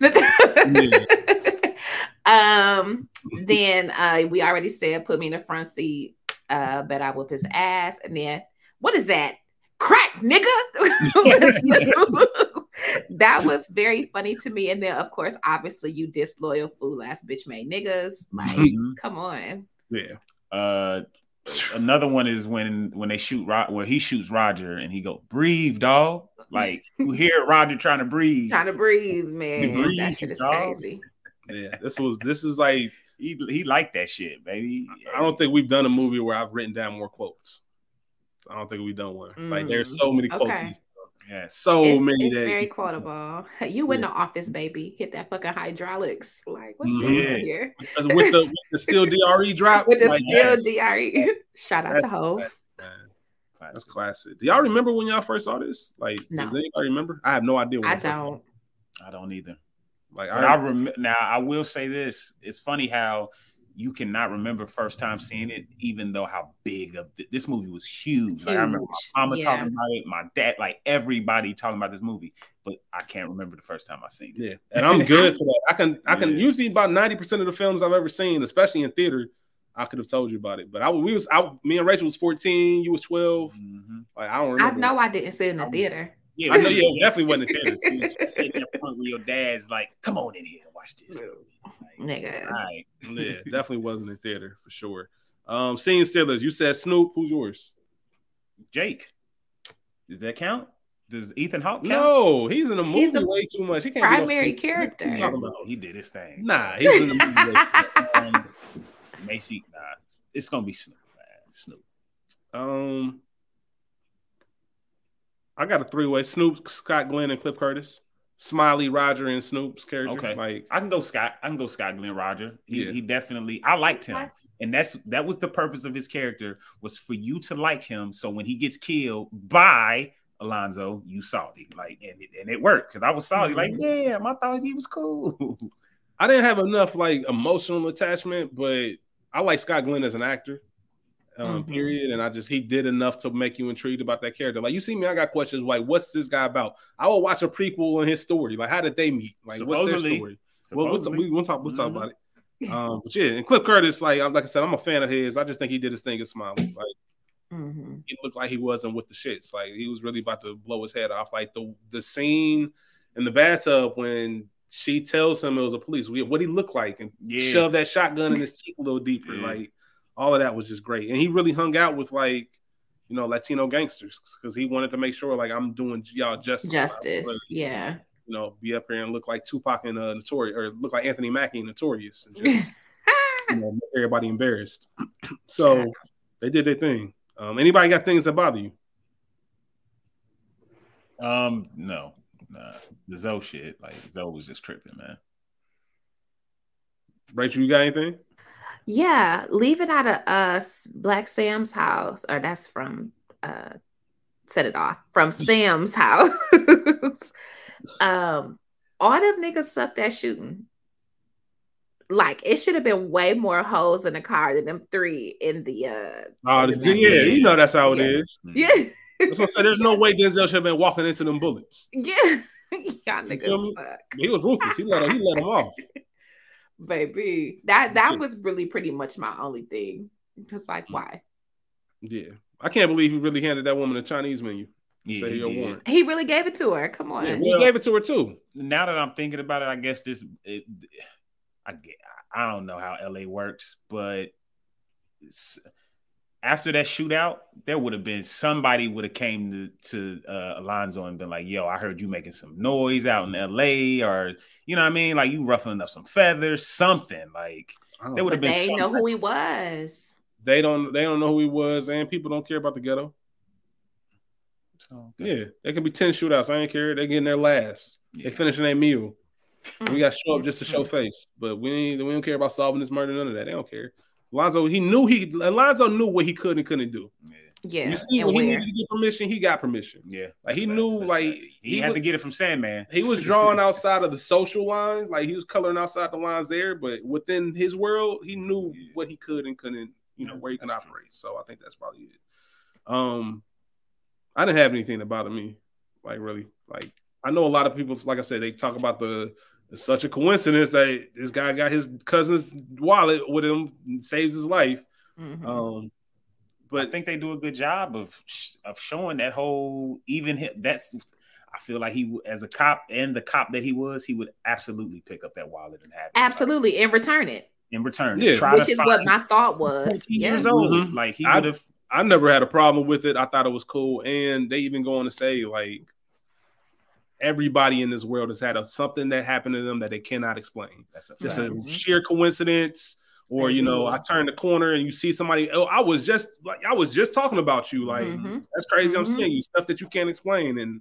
S5: um, then uh we already said put me in the front seat, uh, bet I whoop his ass. And then what is that? Crack nigga. that was very funny to me. And then of course, obviously you disloyal fool ass bitch made niggas. Like,
S4: Mhm.
S5: come on.
S3: Yeah.
S4: Uh, another one is when when they shoot Rod, where he shoots Roger and he go breathe, dog. Like you hear Roger trying to breathe.
S5: Trying to breathe, man.
S4: breathe,
S5: that shit is
S4: dog.
S5: crazy.
S3: Yeah. This was this is like
S4: He he liked that shit, baby.
S3: I don't think we've done a movie where I've written down more quotes. I don't think we've done one. Like there's so many quotes.
S5: Okay.
S3: in this stuff.
S4: Yes.
S3: So
S5: it's,
S3: many
S5: it's
S3: that
S5: very quotable. You in
S3: Yeah.
S5: the office, baby. Hit that fucking hydraulics. Like, what's
S3: Mhm.
S5: going
S4: Yeah.
S5: on here?
S3: with the, with the still DRE drop.
S5: With the
S3: like,
S5: still
S4: yes.
S5: DRE. Shout out
S3: That's
S5: to Hove.
S3: classic. That's classic. Do y'all remember when y'all first saw this? Like,
S5: No.
S3: does anybody remember? I have no idea. When
S5: I
S3: first
S5: don't.
S4: I don't either.
S3: Like,
S4: I
S3: I,
S4: rem- now I will say this: it's funny how you cannot remember first time seeing it, even though how big of th- this movie was huge. Like I remember
S5: Huge,
S4: my mama
S5: yeah.
S4: talking about it, my dad, like everybody talking about this movie, but I can't remember the first time I seen it.
S3: yeah, and I'm good for that. I can, I can.
S4: Yeah.
S3: Usually, about ninety percent of the films I've ever seen, especially in theater, I could have told you about it. But I, we was, I, me and Rachel was fourteen. You was twelve.
S4: Mhm.
S3: Like, I don't
S5: I know I didn't sit in the
S4: I was-
S5: theater.
S4: Yeah,
S3: I know you definitely wasn't in theater.
S4: You was sitting at the point where your dad's like, "Come on in here watch this." movie." Like,
S5: Nigga.
S4: all right.
S3: yeah, definitely wasn't in theater for sure. Um, seeing Steelers. You said Snoop. Who's yours?
S4: Jake, does that count? Does Ethan Hawke count?
S3: No, he's in the movie
S5: He's a
S3: way too much. He can't be no
S5: Primary character.
S3: What you talking about?
S4: He did his thing.
S3: Nah, he's in the movie. way-
S4: um, Macy, nah, it's gonna be Snoop. Man. Snoop.
S3: Um, I got a three way: Snoop, Scott Glenn, and Cliff Curtis. Smiley, Roger, and Snoop's character.
S4: Okay.
S3: like
S4: I can go Scott. I can go Scott Glenn Roger. He,
S3: Yeah.
S4: he definitely. I liked him, and that's that was the purpose of his character was for you to like him. So when he gets killed by Alonzo, you salty like, and it, and it worked because I was salty. Mm-hmm. Like, damn, I thought he was cool.
S3: I didn't have enough like emotional attachment, but I like Scott Glenn as an actor. Um,
S5: Mhm.
S3: Period, and I just he did enough to make you intrigued about that character. Like you see me, I got questions like, "What's this guy about?" I will watch a prequel on his story. Like, how did they meet? Like, what's their story? Well, we'll,
S4: Supposedly.
S3: we, we'll talk. We'll talk
S4: Mhm.
S3: about it. Um, but yeah, and Cliff Curtis, like like I said, I'm a fan of his. I just think he did his thing at Smiley. Like
S5: Mhm.
S3: he looked like he wasn't with the shits. Like he was really about to blow his head off. Like the the scene in the bathtub when she tells him it was a police, we- what he looked like, and
S4: Yeah.
S3: shove that shotgun in his cheek a little deeper.
S4: Yeah.
S3: Like all of that was just great. And he really hung out with like you know Latino gangsters because he wanted to make sure like I'm doing y'all justice.
S5: Justice.
S3: But,
S5: Yeah.
S3: you know, be up here and look like Tupac and uh, Notorious, or look like Anthony Mackie and Notorious, and just you know, make everybody embarrassed. so they did their thing. Um, anybody got things that bother you?
S4: Um, no, nah. The Zoe shit, like Zoe was just tripping, man.
S3: Rachel, you got anything?
S5: Yeah, leave it out of us, Black Sam's house, or that's from uh set it off from Sam's house. um, all them niggas sucked at shooting. Like it should have been way more holes in the car than them three in the uh
S3: Oh,
S5: in
S3: the-
S5: the
S3: yeah, you know that's how it
S5: Yeah.
S3: is.
S5: yeah.
S3: That's what I said. There's no way Denzel should have been walking into them bullets.
S5: Yeah, y'all
S3: You feel me?
S5: niggas suck.
S3: He was ruthless. He let him, he let him off.
S5: Baby, that that
S3: Yeah.
S5: was really pretty much my only thing. Because like,
S3: Mm.
S5: why?
S3: Yeah. I can't believe he really handed that woman a Chinese menu.
S4: Yeah,
S3: Say
S4: he
S3: your
S4: did.
S5: He really gave it to her. Come on.
S3: Yeah,
S4: Well-
S3: we gave it to her too.
S4: now that I'm thinking about it, I guess this it, I get I don't know how LA works, but it's, after that shootout, there would have been somebody would have came to to uh, Alonzo and been like, "Yo, I heard you making some noise out in LA, or you know what I mean, like you ruffling up some feathers, something like."
S3: I don't
S4: There would have been
S5: they
S4: some
S5: know who he was.
S3: They don't they don't know who he was, and people don't care about the ghetto.
S4: So,
S3: Yeah, there could be 10 shootouts. I ain't care. They getting their last.
S4: Yeah.
S3: They finishing their meal.
S5: Mm.
S3: We got to show up just to show face. But we ain't, we don't care about solving this murder, none of that. They don't care. Alonzo, he knew he Alonzo knew what he could and couldn't do.
S4: yeah,
S5: Yeah.
S3: you see,
S5: and
S3: when he needed to get permission, he got permission.
S4: yeah.
S3: Like, he
S4: That's
S3: knew,
S4: that's
S3: like,
S4: facts. he,
S3: he
S4: had
S3: was-
S4: to get it from Sandman.
S3: He was drawing outside of the social lines, like he was coloring outside the lines there, but within his world, he knew
S4: Yeah.
S3: what he could and couldn't, you know, where he can
S4: that's true.
S3: operate. So I think that's probably it. Um, I didn't have anything that bothered me, like really. Like I know a lot of people, like I said, they talk about the it's such a coincidence that this guy got his cousin's wallet with him, and saves his life.
S5: Mhm.
S3: Um,
S4: but I think they do a good job of of showing that whole even him. That's I feel like he as a cop and the cop that he was, he would absolutely pick up that wallet and have it, like,
S5: Absolutely. And return it,
S4: in return.
S3: Yeah.
S4: try
S5: which
S4: to
S5: is what my thought was.
S4: 14
S5: Yeah.
S4: years old.
S3: Mhm.
S4: Like he
S3: I-
S4: would have.
S3: I never had a problem with it. I thought it was cool, and they even go on to say like everybody in this world has had a, something that happened to them that they cannot explain.
S4: That's a
S3: Just
S4: fact.
S3: a
S5: Mhm.
S3: sheer coincidence, or you know,
S5: Mhm.
S3: I turn the corner and you see somebody. Oh, I was just like I was just talking about you. Like
S5: Mhm.
S3: that's crazy. I'm
S5: Mhm.
S3: seeing you stuff that you can't explain, and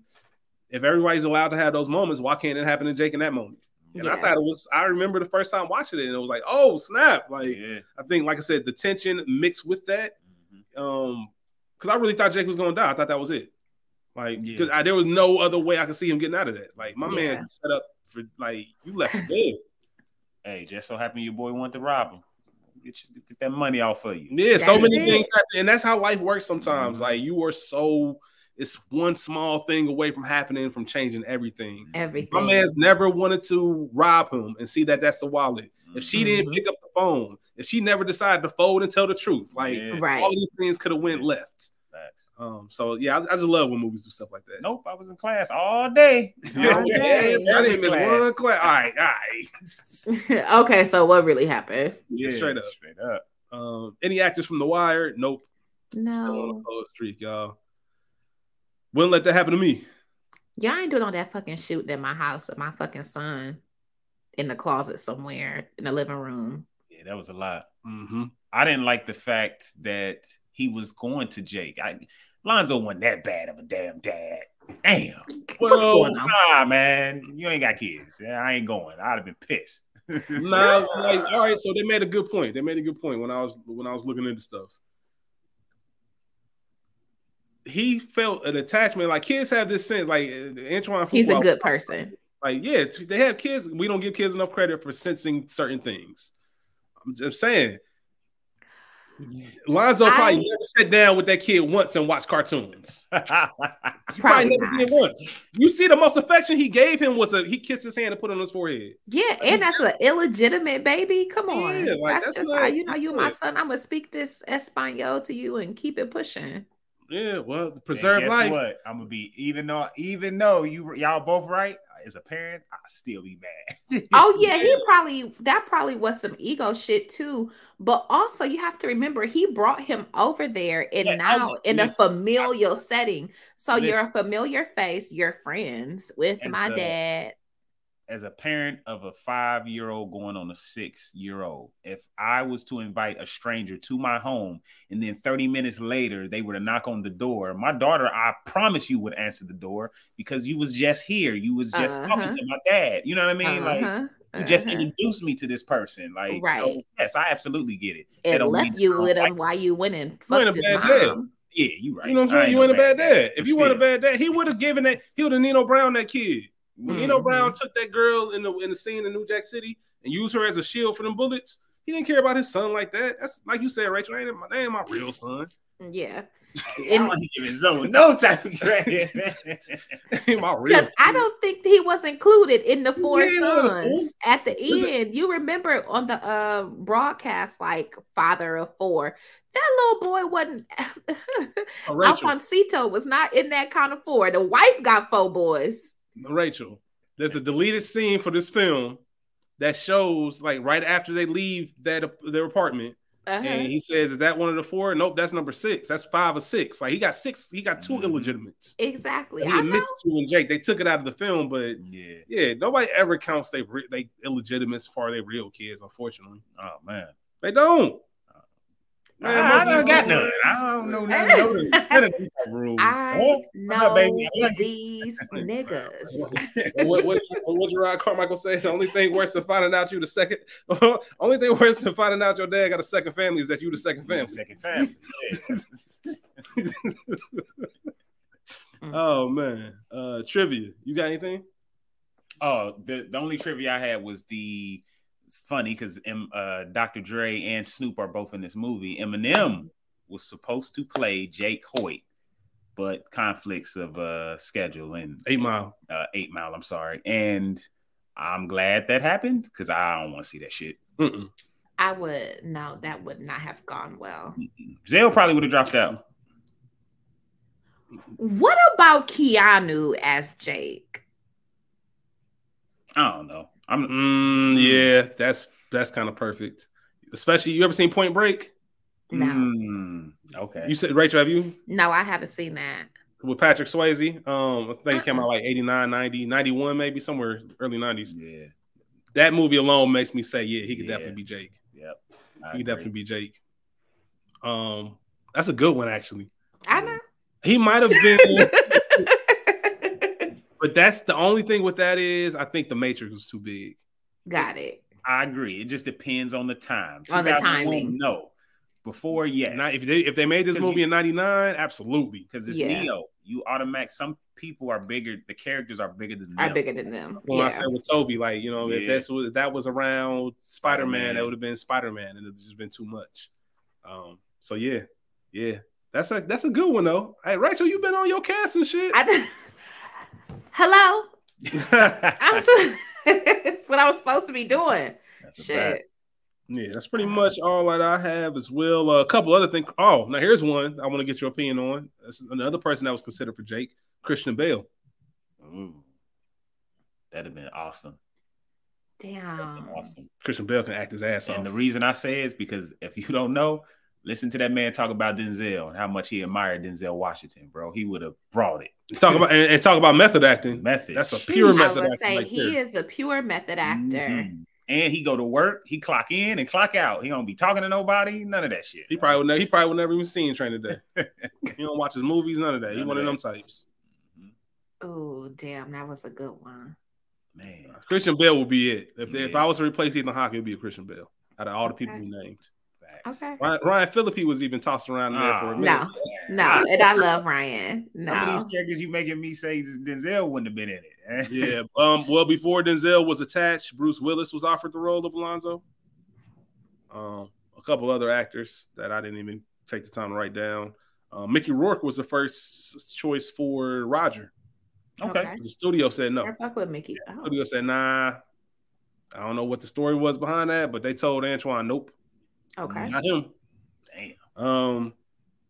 S3: if everybody's allowed to have those moments, why can't it happen to Jake in that moment? And I thought it was. I remember the first time watching it, and it was like, oh snap! Like
S4: Yeah.
S3: I think, like I said, the tension mixed with that
S4: Mhm.
S3: um because I really thought Jake was gonna die. I thought that was it. Like,
S4: Yeah.
S3: because there was no other way I could see him getting out of that. Like, my
S5: Yeah.
S3: man's set up for like you left for dead.
S4: Hey, just so happened your boy wanted to rob him. Get, you, get that money off of you.
S3: Yeah, so many
S5: it.
S3: things happen, and that's how life works sometimes.
S4: Mhm.
S3: Like, you are so it's one small thing away from happening from changing everything.
S5: Everything.
S3: My man's never wanted to rob him and see that that's the wallet. If she didn't
S5: Mhm.
S3: pick up the phone, if she never decided to fold and tell the truth, like
S4: Yeah.
S5: Right.
S3: all these things could have went left.
S4: Facts.
S3: Um, so yeah, I, I just love when movies do stuff like that.
S4: Nope, I was in class all day.
S5: All day.
S3: I didn't miss
S4: Class.
S3: one class. All right, all right.
S5: okay, so what really happened?
S3: Yeah, straight up.
S4: Straight up.
S3: Um, any actors from The Wire? Nope. Still on
S5: No.
S3: the cold streak, y'all. Wouldn't let that happen to me.
S5: Y'all ain't doing all that fucking shooting in my house with my fucking son in the closet somewhere in the living room.
S4: Yeah, that was a lot.
S3: Mm-hmm.
S4: I didn't like the fact that he was going to Jake. I, Lonzo wasn't that bad of a damn dad. Damn.
S5: What's
S3: Well,
S5: going on?
S4: Nah, man, you ain't got kids. I ain't going. I'd have been pissed.
S3: Nah, like all right. So they made a good point. They made a good point when I was when I was looking into stuff. He felt an attachment. Like kids have this sense. Like Antoine,
S5: He's a good person.
S3: Like yeah, they have kids. We don't give kids enough credit for sensing certain things. I'm just saying. Lonzo
S5: I-
S3: probably never sat down with that kid once and watched cartoons. He probably,
S5: Probably
S3: never
S5: not.
S3: did once. You see, the most affection he gave him was a he kissed his hand and put it on his forehead.
S5: Yeah, and that's an illegitimate baby. Come on.
S3: Yeah, like,
S5: that's,
S3: that's
S5: just
S3: not-
S5: how you know you my son. I'm gonna speak this Espanol to you and keep it pushing.
S3: Yeah, well,
S4: And
S3: preserve
S4: guess
S3: life.
S4: What? I'm gonna be even though even though you y'all both right as a parent, I still be mad.
S5: Oh yeah, he probably that probably was some ego shit too. But also you have to remember he brought him over there and
S4: Yeah,
S5: now
S4: I-
S5: in a
S4: listen,
S5: familial setting. So you're a familiar face, you're friends with my
S4: the-
S5: dad.
S4: As a parent of a five year old going on a six year old, if I was to invite a stranger to my home and then 30 minutes later they were to knock on the door, my daughter, I promise you, would answer the door because you was just here. You was just
S5: Uh-huh.
S4: talking to my dad. You know what I mean? Like
S5: Uh-huh,
S4: you just
S5: uh-huh.
S4: introduced me to this person. Like, so
S5: Right.
S4: yes, I absolutely get it. That
S5: and left you with him
S4: like-
S5: while you went and
S3: You
S5: fucked his
S3: bad dad.
S5: mom.
S4: Yeah, you right.
S3: You know what I'm saying? You
S4: no
S3: ain't a bad dad.
S4: but
S3: If you weren't a bad dad, he would have given that. He would have Nino Brown that kid. When Nino
S5: Mhm.
S3: Brown took that girl in the in the scene in New Jack City and used her as a shield for them bullets. He didn't care about his son like that. That's like you said, Rachel. That ain't my, that ain't my real son.
S5: Yeah. In-
S4: I'm giving Zoe no type of credit.
S3: My real
S5: Because I don't think he was included in the four
S3: Yeah.
S5: sons at the
S3: Is it-
S5: end. You remember on the uh broadcast, like father of four. That little boy wasn't
S3: Oh, Rachel.
S5: Was not in that count of four. The wife got four boys.
S3: Rachel, there's a deleted scene for this film that shows like right after they leave that their apartment,
S5: Uh-huh.
S3: and he says, "Is that one of the four? Nope, that's number six. That's five or six. Like he got six. He got 2
S4: Mhm.
S3: illegitimates.
S5: Exactly.
S3: He
S5: I know.
S3: admits to and Jake. They took it out of the film, but
S4: yeah.
S3: yeah, nobody ever counts they re- they illegitimates for their real kids. Unfortunately,
S4: Oh man.
S3: they don't. Man,
S4: I, I don't got none. I don't know none, none, of- none of these type of rules.
S5: I
S4: Huh?
S5: know
S4: up, baby? I like it.
S5: these niggas.
S3: what what what Jerrod Carmichael say? The only thing worse than finding out you the second, only thing worse than finding out your dad got a second family is that you the second family.
S4: Second family.
S3: Oh man, uh, trivia. You got anything?
S4: Oh, the, the only trivia I had was the it's funny because uh, Dr. Dre and Snoop are both in this movie. Eminem was supposed to play Jake Hoyt, but conflicts of uh, schedule and
S3: Eight Mile.
S4: uh, Eight Mile. I'm sorry, and I'm glad that happened because I don't want to see that shit.
S3: Mm-mm.
S5: I would no, that would not have gone well.
S4: Zale probably would have dropped out.
S5: What about Keanu as Jake?
S4: I don't know. I'm
S3: Mm, yeah, that's that's kind of perfect. Especially, you ever seen Point Break?
S5: No.
S4: Mm, okay.
S3: You said Rachel, have you
S5: No, I haven't seen that.
S3: with Patrick Swayze? Um, I think it came
S5: Uh-uh.
S3: out like 89, 90, 91, maybe somewhere early 90s.
S4: yeah.
S3: That movie alone makes me say, yeah, he could
S4: Yeah.
S3: definitely be Jake.
S4: Yep. I
S3: He could
S4: agree.
S3: definitely be Jake. Um, that's a good one actually.
S5: I know.
S3: He might have been, but that's the only thing with that is I think the Matrix was too big.
S5: Got it.
S4: I agree. It just depends on the time.
S5: On the timing.
S4: No. Before, yes.
S3: Not if they if they made this movie
S4: you-
S3: in '99, absolutely.
S4: because it's
S5: Yeah.
S4: Neo. You automatic. Some people are bigger. The characters are bigger than them.
S5: Are
S4: them.
S5: bigger than them.
S3: Well, I said with Tobey, like you know, if
S4: Yeah.
S3: that's what if that was around Spider Man,
S4: Spider-Man.
S3: that would have been Spider Man, and it would just been too much. Um, so yeah, yeah, that's a that's a good one though. Hey, Rachel, you been on your cast and shit.
S5: I, hello. I'm so, it's what I was supposed to be doing.
S4: That's.
S5: Shit.
S3: Yeah, that's pretty much all that I have as well. Uh, a couple other things. Oh, now here's one I want to get your opinion on. This is another person that was considered for Jake, Christian Bale.
S4: Ooh. That'd have been awesome.
S5: Damn.
S4: been awesome.
S3: Christian Bale can act his ass off.
S4: And the reason I say is because if you don't know, listen to that man talk about Denzel and how much he admired Denzel Washington, bro. He would have brought it.
S3: talk about and, and talk about method acting.
S4: Method.
S3: That's a pure
S5: I
S3: method
S5: would
S3: acting.
S5: say
S3: right
S5: he
S3: there.
S5: is a pure method actor.
S4: Mhm. And he go to work, he clock in and clock out. He don't be talking to nobody, none of that shit.
S3: He probably would never, he probably would never even seen Training Day. he don't watch his movies, none of that. He
S4: None
S3: one
S4: of
S3: of them types.
S5: Oh, damn, that was a good one.
S4: Man.
S3: Christian Bale would be it. If, if I was to replace Ethan Hawke, it would be a Christian Bale. Out of all the people
S5: Okay.
S3: we named,
S4: Facts.
S5: Okay.
S3: Ryan, Ryan Phillippe was even tossed around in there for a
S4: Ah.
S3: minute.
S5: No, no, and I love Ryan.
S4: Some of these
S5: No.
S4: characters you making me say Denzel wouldn't have been in it.
S3: Yeah. Um. Well, before Denzel was attached, Bruce Willis was offered the role of Alonzo. Um. A couple other actors that I didn't even take the time to write down. Uh, Mickey Rourke was the first choice for Roger.
S4: okay.
S3: The studio said no.
S5: I fuck with Mickey.
S3: The
S5: Oh,
S3: studio said nah. I don't know what the story was behind that, but they told Antoine, nope,
S5: okay.
S3: not him.
S4: Damn.
S3: Um.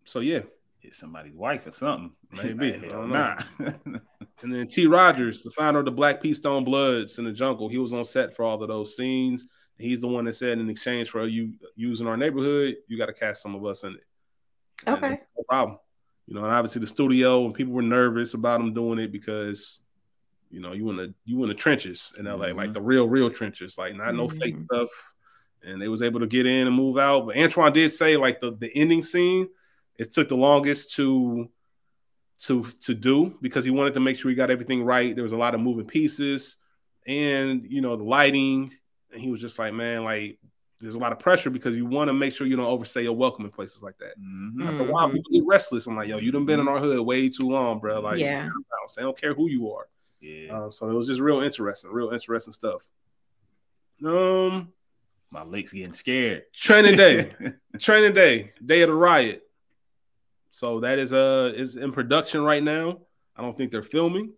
S3: So yeah,
S4: Hit somebody's wife or something.
S3: Maybe.
S4: Hell
S3: I don't
S4: nah.
S3: And then T. Rodgers, the founder of the Black P. Stone Bloods in the Jungle, he was on set for all of those scenes. He's the one that said, in exchange for you using our neighborhood, you got to cast some of us in it. And
S5: Okay.
S3: No problem. You know, and obviously the studio and people were nervous about him doing it because, you know, you in the you in the trenches in LA,
S4: Mhm.
S3: like the real, real trenches, like not no fake
S5: Mhm.
S3: stuff. And they was able to get in and move out. But Antoine did say, like the the ending scene, it took the longest to to to do because he wanted to make sure he got everything right. There was a lot of moving pieces, and you know the lighting. And he was just like, man, like there's a lot of pressure because you want to make sure you don't overstay your welcome in places like that.
S4: Mhm.
S3: After a while,
S5: Mhm.
S3: people get restless. I'm like, yo, you done been in our hood way too long, bro. Like,
S5: Yeah.
S3: bounce. they don't care who you are.
S4: Yeah.
S3: Uh, so it was just real interesting, real interesting stuff. Um,
S4: My licks getting scared.
S3: training day, training day, day of the riot. So that is uh is in production right now. I don't think they're filming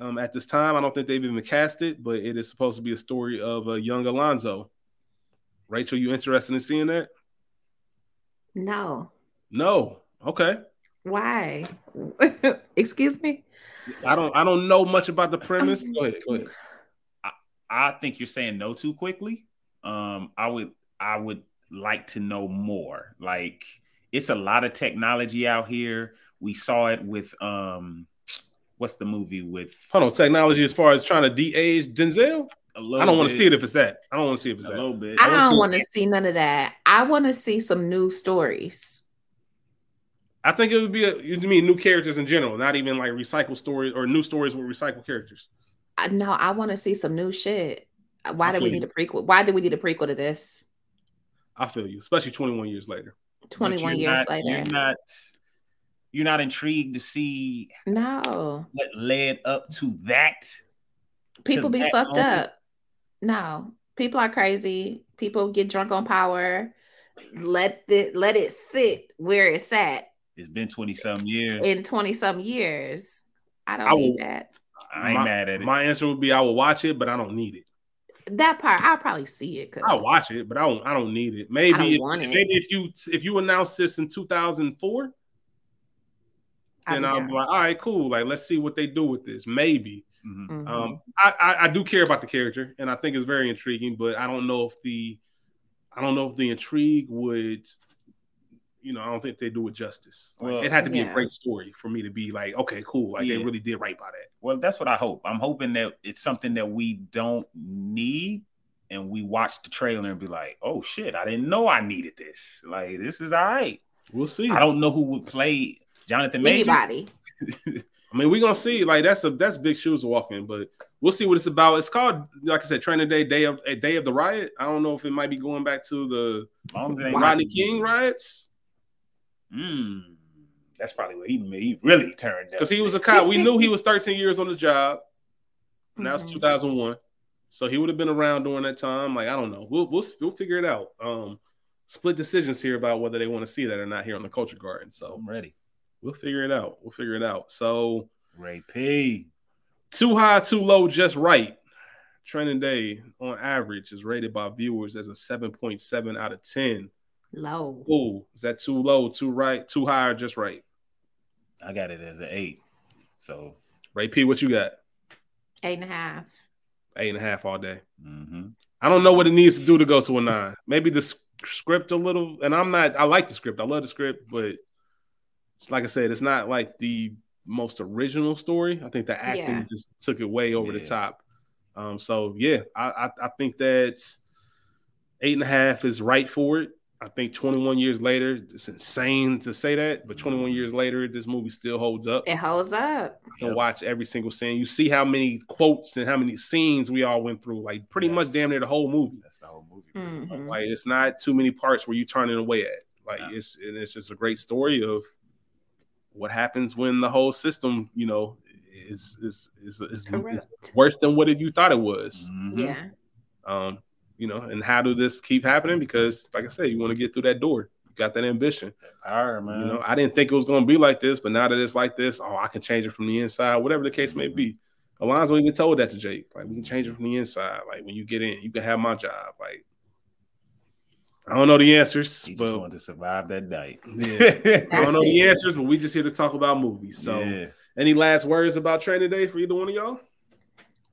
S3: um, at this time. I don't think they've even cast it, but it is supposed to be a story of a young Alonzo. Rachel, you interested in seeing that?
S5: No.
S3: No. Okay.
S5: Why? Excuse me.
S3: I don't. I don't know much about the premise. Go ahead. Go ahead.
S4: I think you're saying no too quickly. Um, I would. I would like to know more. Like, it's a lot of technology out here. We saw it with um, what's the movie with?
S3: Hold on, technology as far as trying to de-age Denzel. I don't want to see it if it's that. I don't want to see if it's
S4: a
S3: that.
S4: little bit.
S5: I don't want to see none of that. I want to see some new stories.
S3: I think it would be a, you mean new characters in general, not even like recycled stories or new stories with recycled characters.
S5: I, no, I want to see some new shit. Why I do we need you. a prequel? Why do we need a prequel to this?
S3: I feel you, especially 21 years later.
S5: 21 years
S4: not,
S5: later.
S4: You're not you're not intrigued to see
S5: no
S4: what led up to that.
S5: People to be that fucked moment. up. No. People are crazy. People get drunk on power. Let the let it sit where it's at
S4: it's been 20 some years.
S5: In 20 some years. I don't I need that.
S4: I ain't
S3: my,
S4: mad at it.
S3: My answer would be I will watch it, but I don't need it.
S5: That part, I'll probably see it.
S3: I'll watch it, but I don't. I don't need it. Maybe, if, it. maybe if you if you announce this in 2004, then I'll be like, all right, cool. Like, let's see what they do with this. Maybe. Mm-hmm. mm-hmm. Um, I, I, I do care about the character, and I think it's very intriguing. But I don't know if the I don't know if the intrigue would you know, I don't think they do it justice. Like, well, it had to be yeah. a great story for me to be like, okay, cool. Like yeah. they really did right by that.
S4: Well, that's what I hope. I'm hoping that it's something that we don't need and we watch the trailer and be like, oh shit, I didn't know I needed this. Like this is all right.
S3: We'll see.
S4: I don't know who would play Jonathan Majors.
S5: Anybody.
S3: I mean, we're gonna see. Like that's a that's big shoes walking, but we'll see what it's about. It's called, like I said, Training Day, Day of a Day of the Riot. I don't know if it might be going back to the Rodney King riots.
S4: Mm, that's probably what he he really turned out
S3: because he was a cop. we knew he was 13 years on the job. Now it's mm-hmm. 2001, so he would have been around during that time. Like I don't know. We'll we'll we'll figure it out. Um, split decisions here about whether they want to see that or not here on the Culture Garden. So
S4: I'm ready.
S3: We'll figure it out. We'll figure it out. So
S4: Ray P.
S3: Too high, too low, just right. Training Day on average is rated by viewers as a 7.7 out of 10.
S5: Low.
S3: Ooh, is that too low, too right, too high, or just right?
S4: I got it as an eight. So
S3: Ray P, what you got?
S5: Eight and a half.
S3: Eight and a half all day.
S4: Mm-hmm.
S3: I don't know what it needs to do to go to a nine. Maybe the script a little, and I'm not. I like the script. I love the script, but it's like I said, it's not like the most original story. I think the acting yeah. just took it way over yeah. the top. Um, so yeah, I, I I think that eight and a half is right for it. I think 21 years later, it's insane to say that, but 21 years later, this movie still holds up.
S5: It holds up.
S3: You can watch every single scene. You see how many quotes and how many scenes we all went through, like pretty yes. much damn near the whole movie.
S4: That's the whole movie.
S5: Mm-hmm.
S3: Like it's not too many parts where you turn it away at. Like yeah. it's it's just a great story of what happens when the whole system, you know, is is is, is, is worse than what you thought it was.
S5: Mm-hmm. Yeah.
S3: Um, you know, and how do this keep happening? Because, like I said, you want to get through that door. You got that ambition.
S4: Power, man.
S3: You know, I didn't think it was going to be like this, but now that it's like this, oh, I can change it from the inside, whatever the case may mm-hmm. be. Alonzo even told that to Jake. Like, we can change it from the inside. Like, when you get in, you can have my job. Like, I don't know the answers.
S4: He
S3: but,
S4: just wanted to survive that night.
S3: Yeah. I don't know the answers, but we just here to talk about movies. So, yeah. any last words about training day for either one of y'all?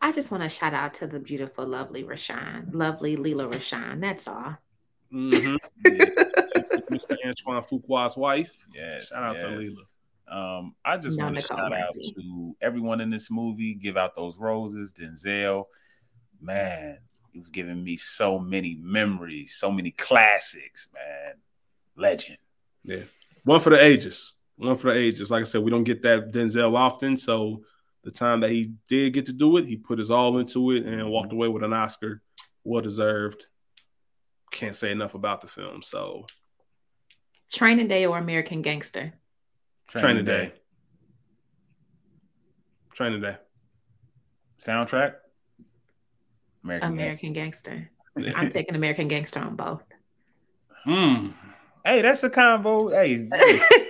S5: I just want to shout out to the beautiful, lovely Rochon, lovely Lela Rochon. That's all.
S3: Mm-hmm. yeah. Mr. Antoine Fuqua's wife.
S4: Yes.
S3: Shout out
S4: yes.
S3: to Lela.
S4: Um, I just no, want to shout out to everyone in this movie. Give out those roses, Denzel. Man, you've given me so many memories, so many classics, man. Legend.
S3: Yeah. One for the ages. One for the ages. Like I said, we don't get that Denzel often, so the time that he did get to do it, he put his all into it and walked away with an Oscar, well deserved. Can't say enough about the film. So,
S5: Training Day or American Gangster?
S3: Training, Training Day. Day. Training Day.
S4: Soundtrack?
S5: American, American Gangster. I'm taking American Gangster on both.
S3: Hmm.
S4: Hey, that's a combo. Hey.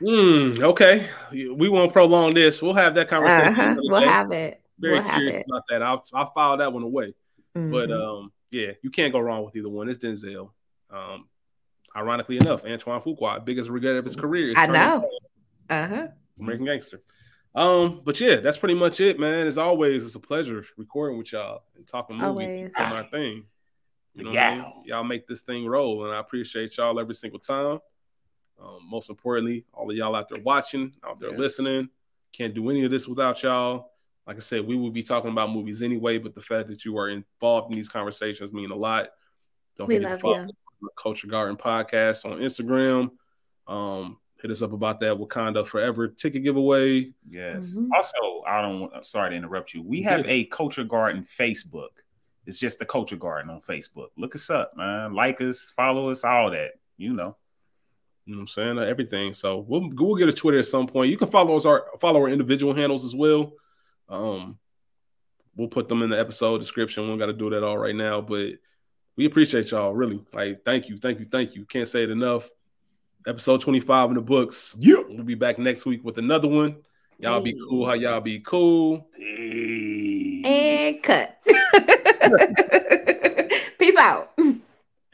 S3: Mm, okay, we won't prolong this. We'll have that conversation.
S5: Uh-huh. We'll
S3: day.
S5: have it.
S3: Very
S5: we'll
S3: curious
S5: it.
S3: about that. I'll I'll file that one away. But
S5: Mhm.
S3: um, yeah, you can't go wrong with either one. It's Denzel. Um, ironically enough, Antoine Fuqua, biggest regret of his career. is
S5: I know. uh-huh.
S3: American Gangster. Um, but yeah, that's pretty much it, man. As always, it's a pleasure recording with y'all and talking movies
S5: Always.
S3: and my thing.
S4: The
S3: know what I mean? Y'all make this thing roll, and I appreciate y'all every single time. Um, most importantly, all of y'all out there watching, out there
S4: Yes.
S3: listening. Can't do any of this without y'all. Like I said, we would be talking about movies anyway, but the fact that you are involved in these conversations mean a lot. Don't
S5: We
S3: forget to
S5: love
S3: follow
S5: you.
S3: the Culture Garden podcast on Instagram. Um, hit us up about that Wakanda Forever ticket giveaway.
S4: Yes.
S5: Mhm.
S4: Also, I don't. want- Sorry to interrupt you. We have
S3: good.
S4: a Culture Garden Facebook. It's just the Culture Garden on Facebook. Look us up, man. Like us, follow us, all that. You know.
S3: You know what I'm saying? Everything. So we'll we'll get a Twitter at some point. You can follow us our follow our individual handles as well. Um, we'll put them in the episode description. We don't got to do that all right now, but we appreciate y'all really. Like, thank you, thank you, thank you. Can't say it enough. Episode 25 in the books.
S4: Yeah.
S3: We'll be back next week with another one. Y'all be cool. How y'all be cool?
S4: Peace.
S5: And cut. Peace out.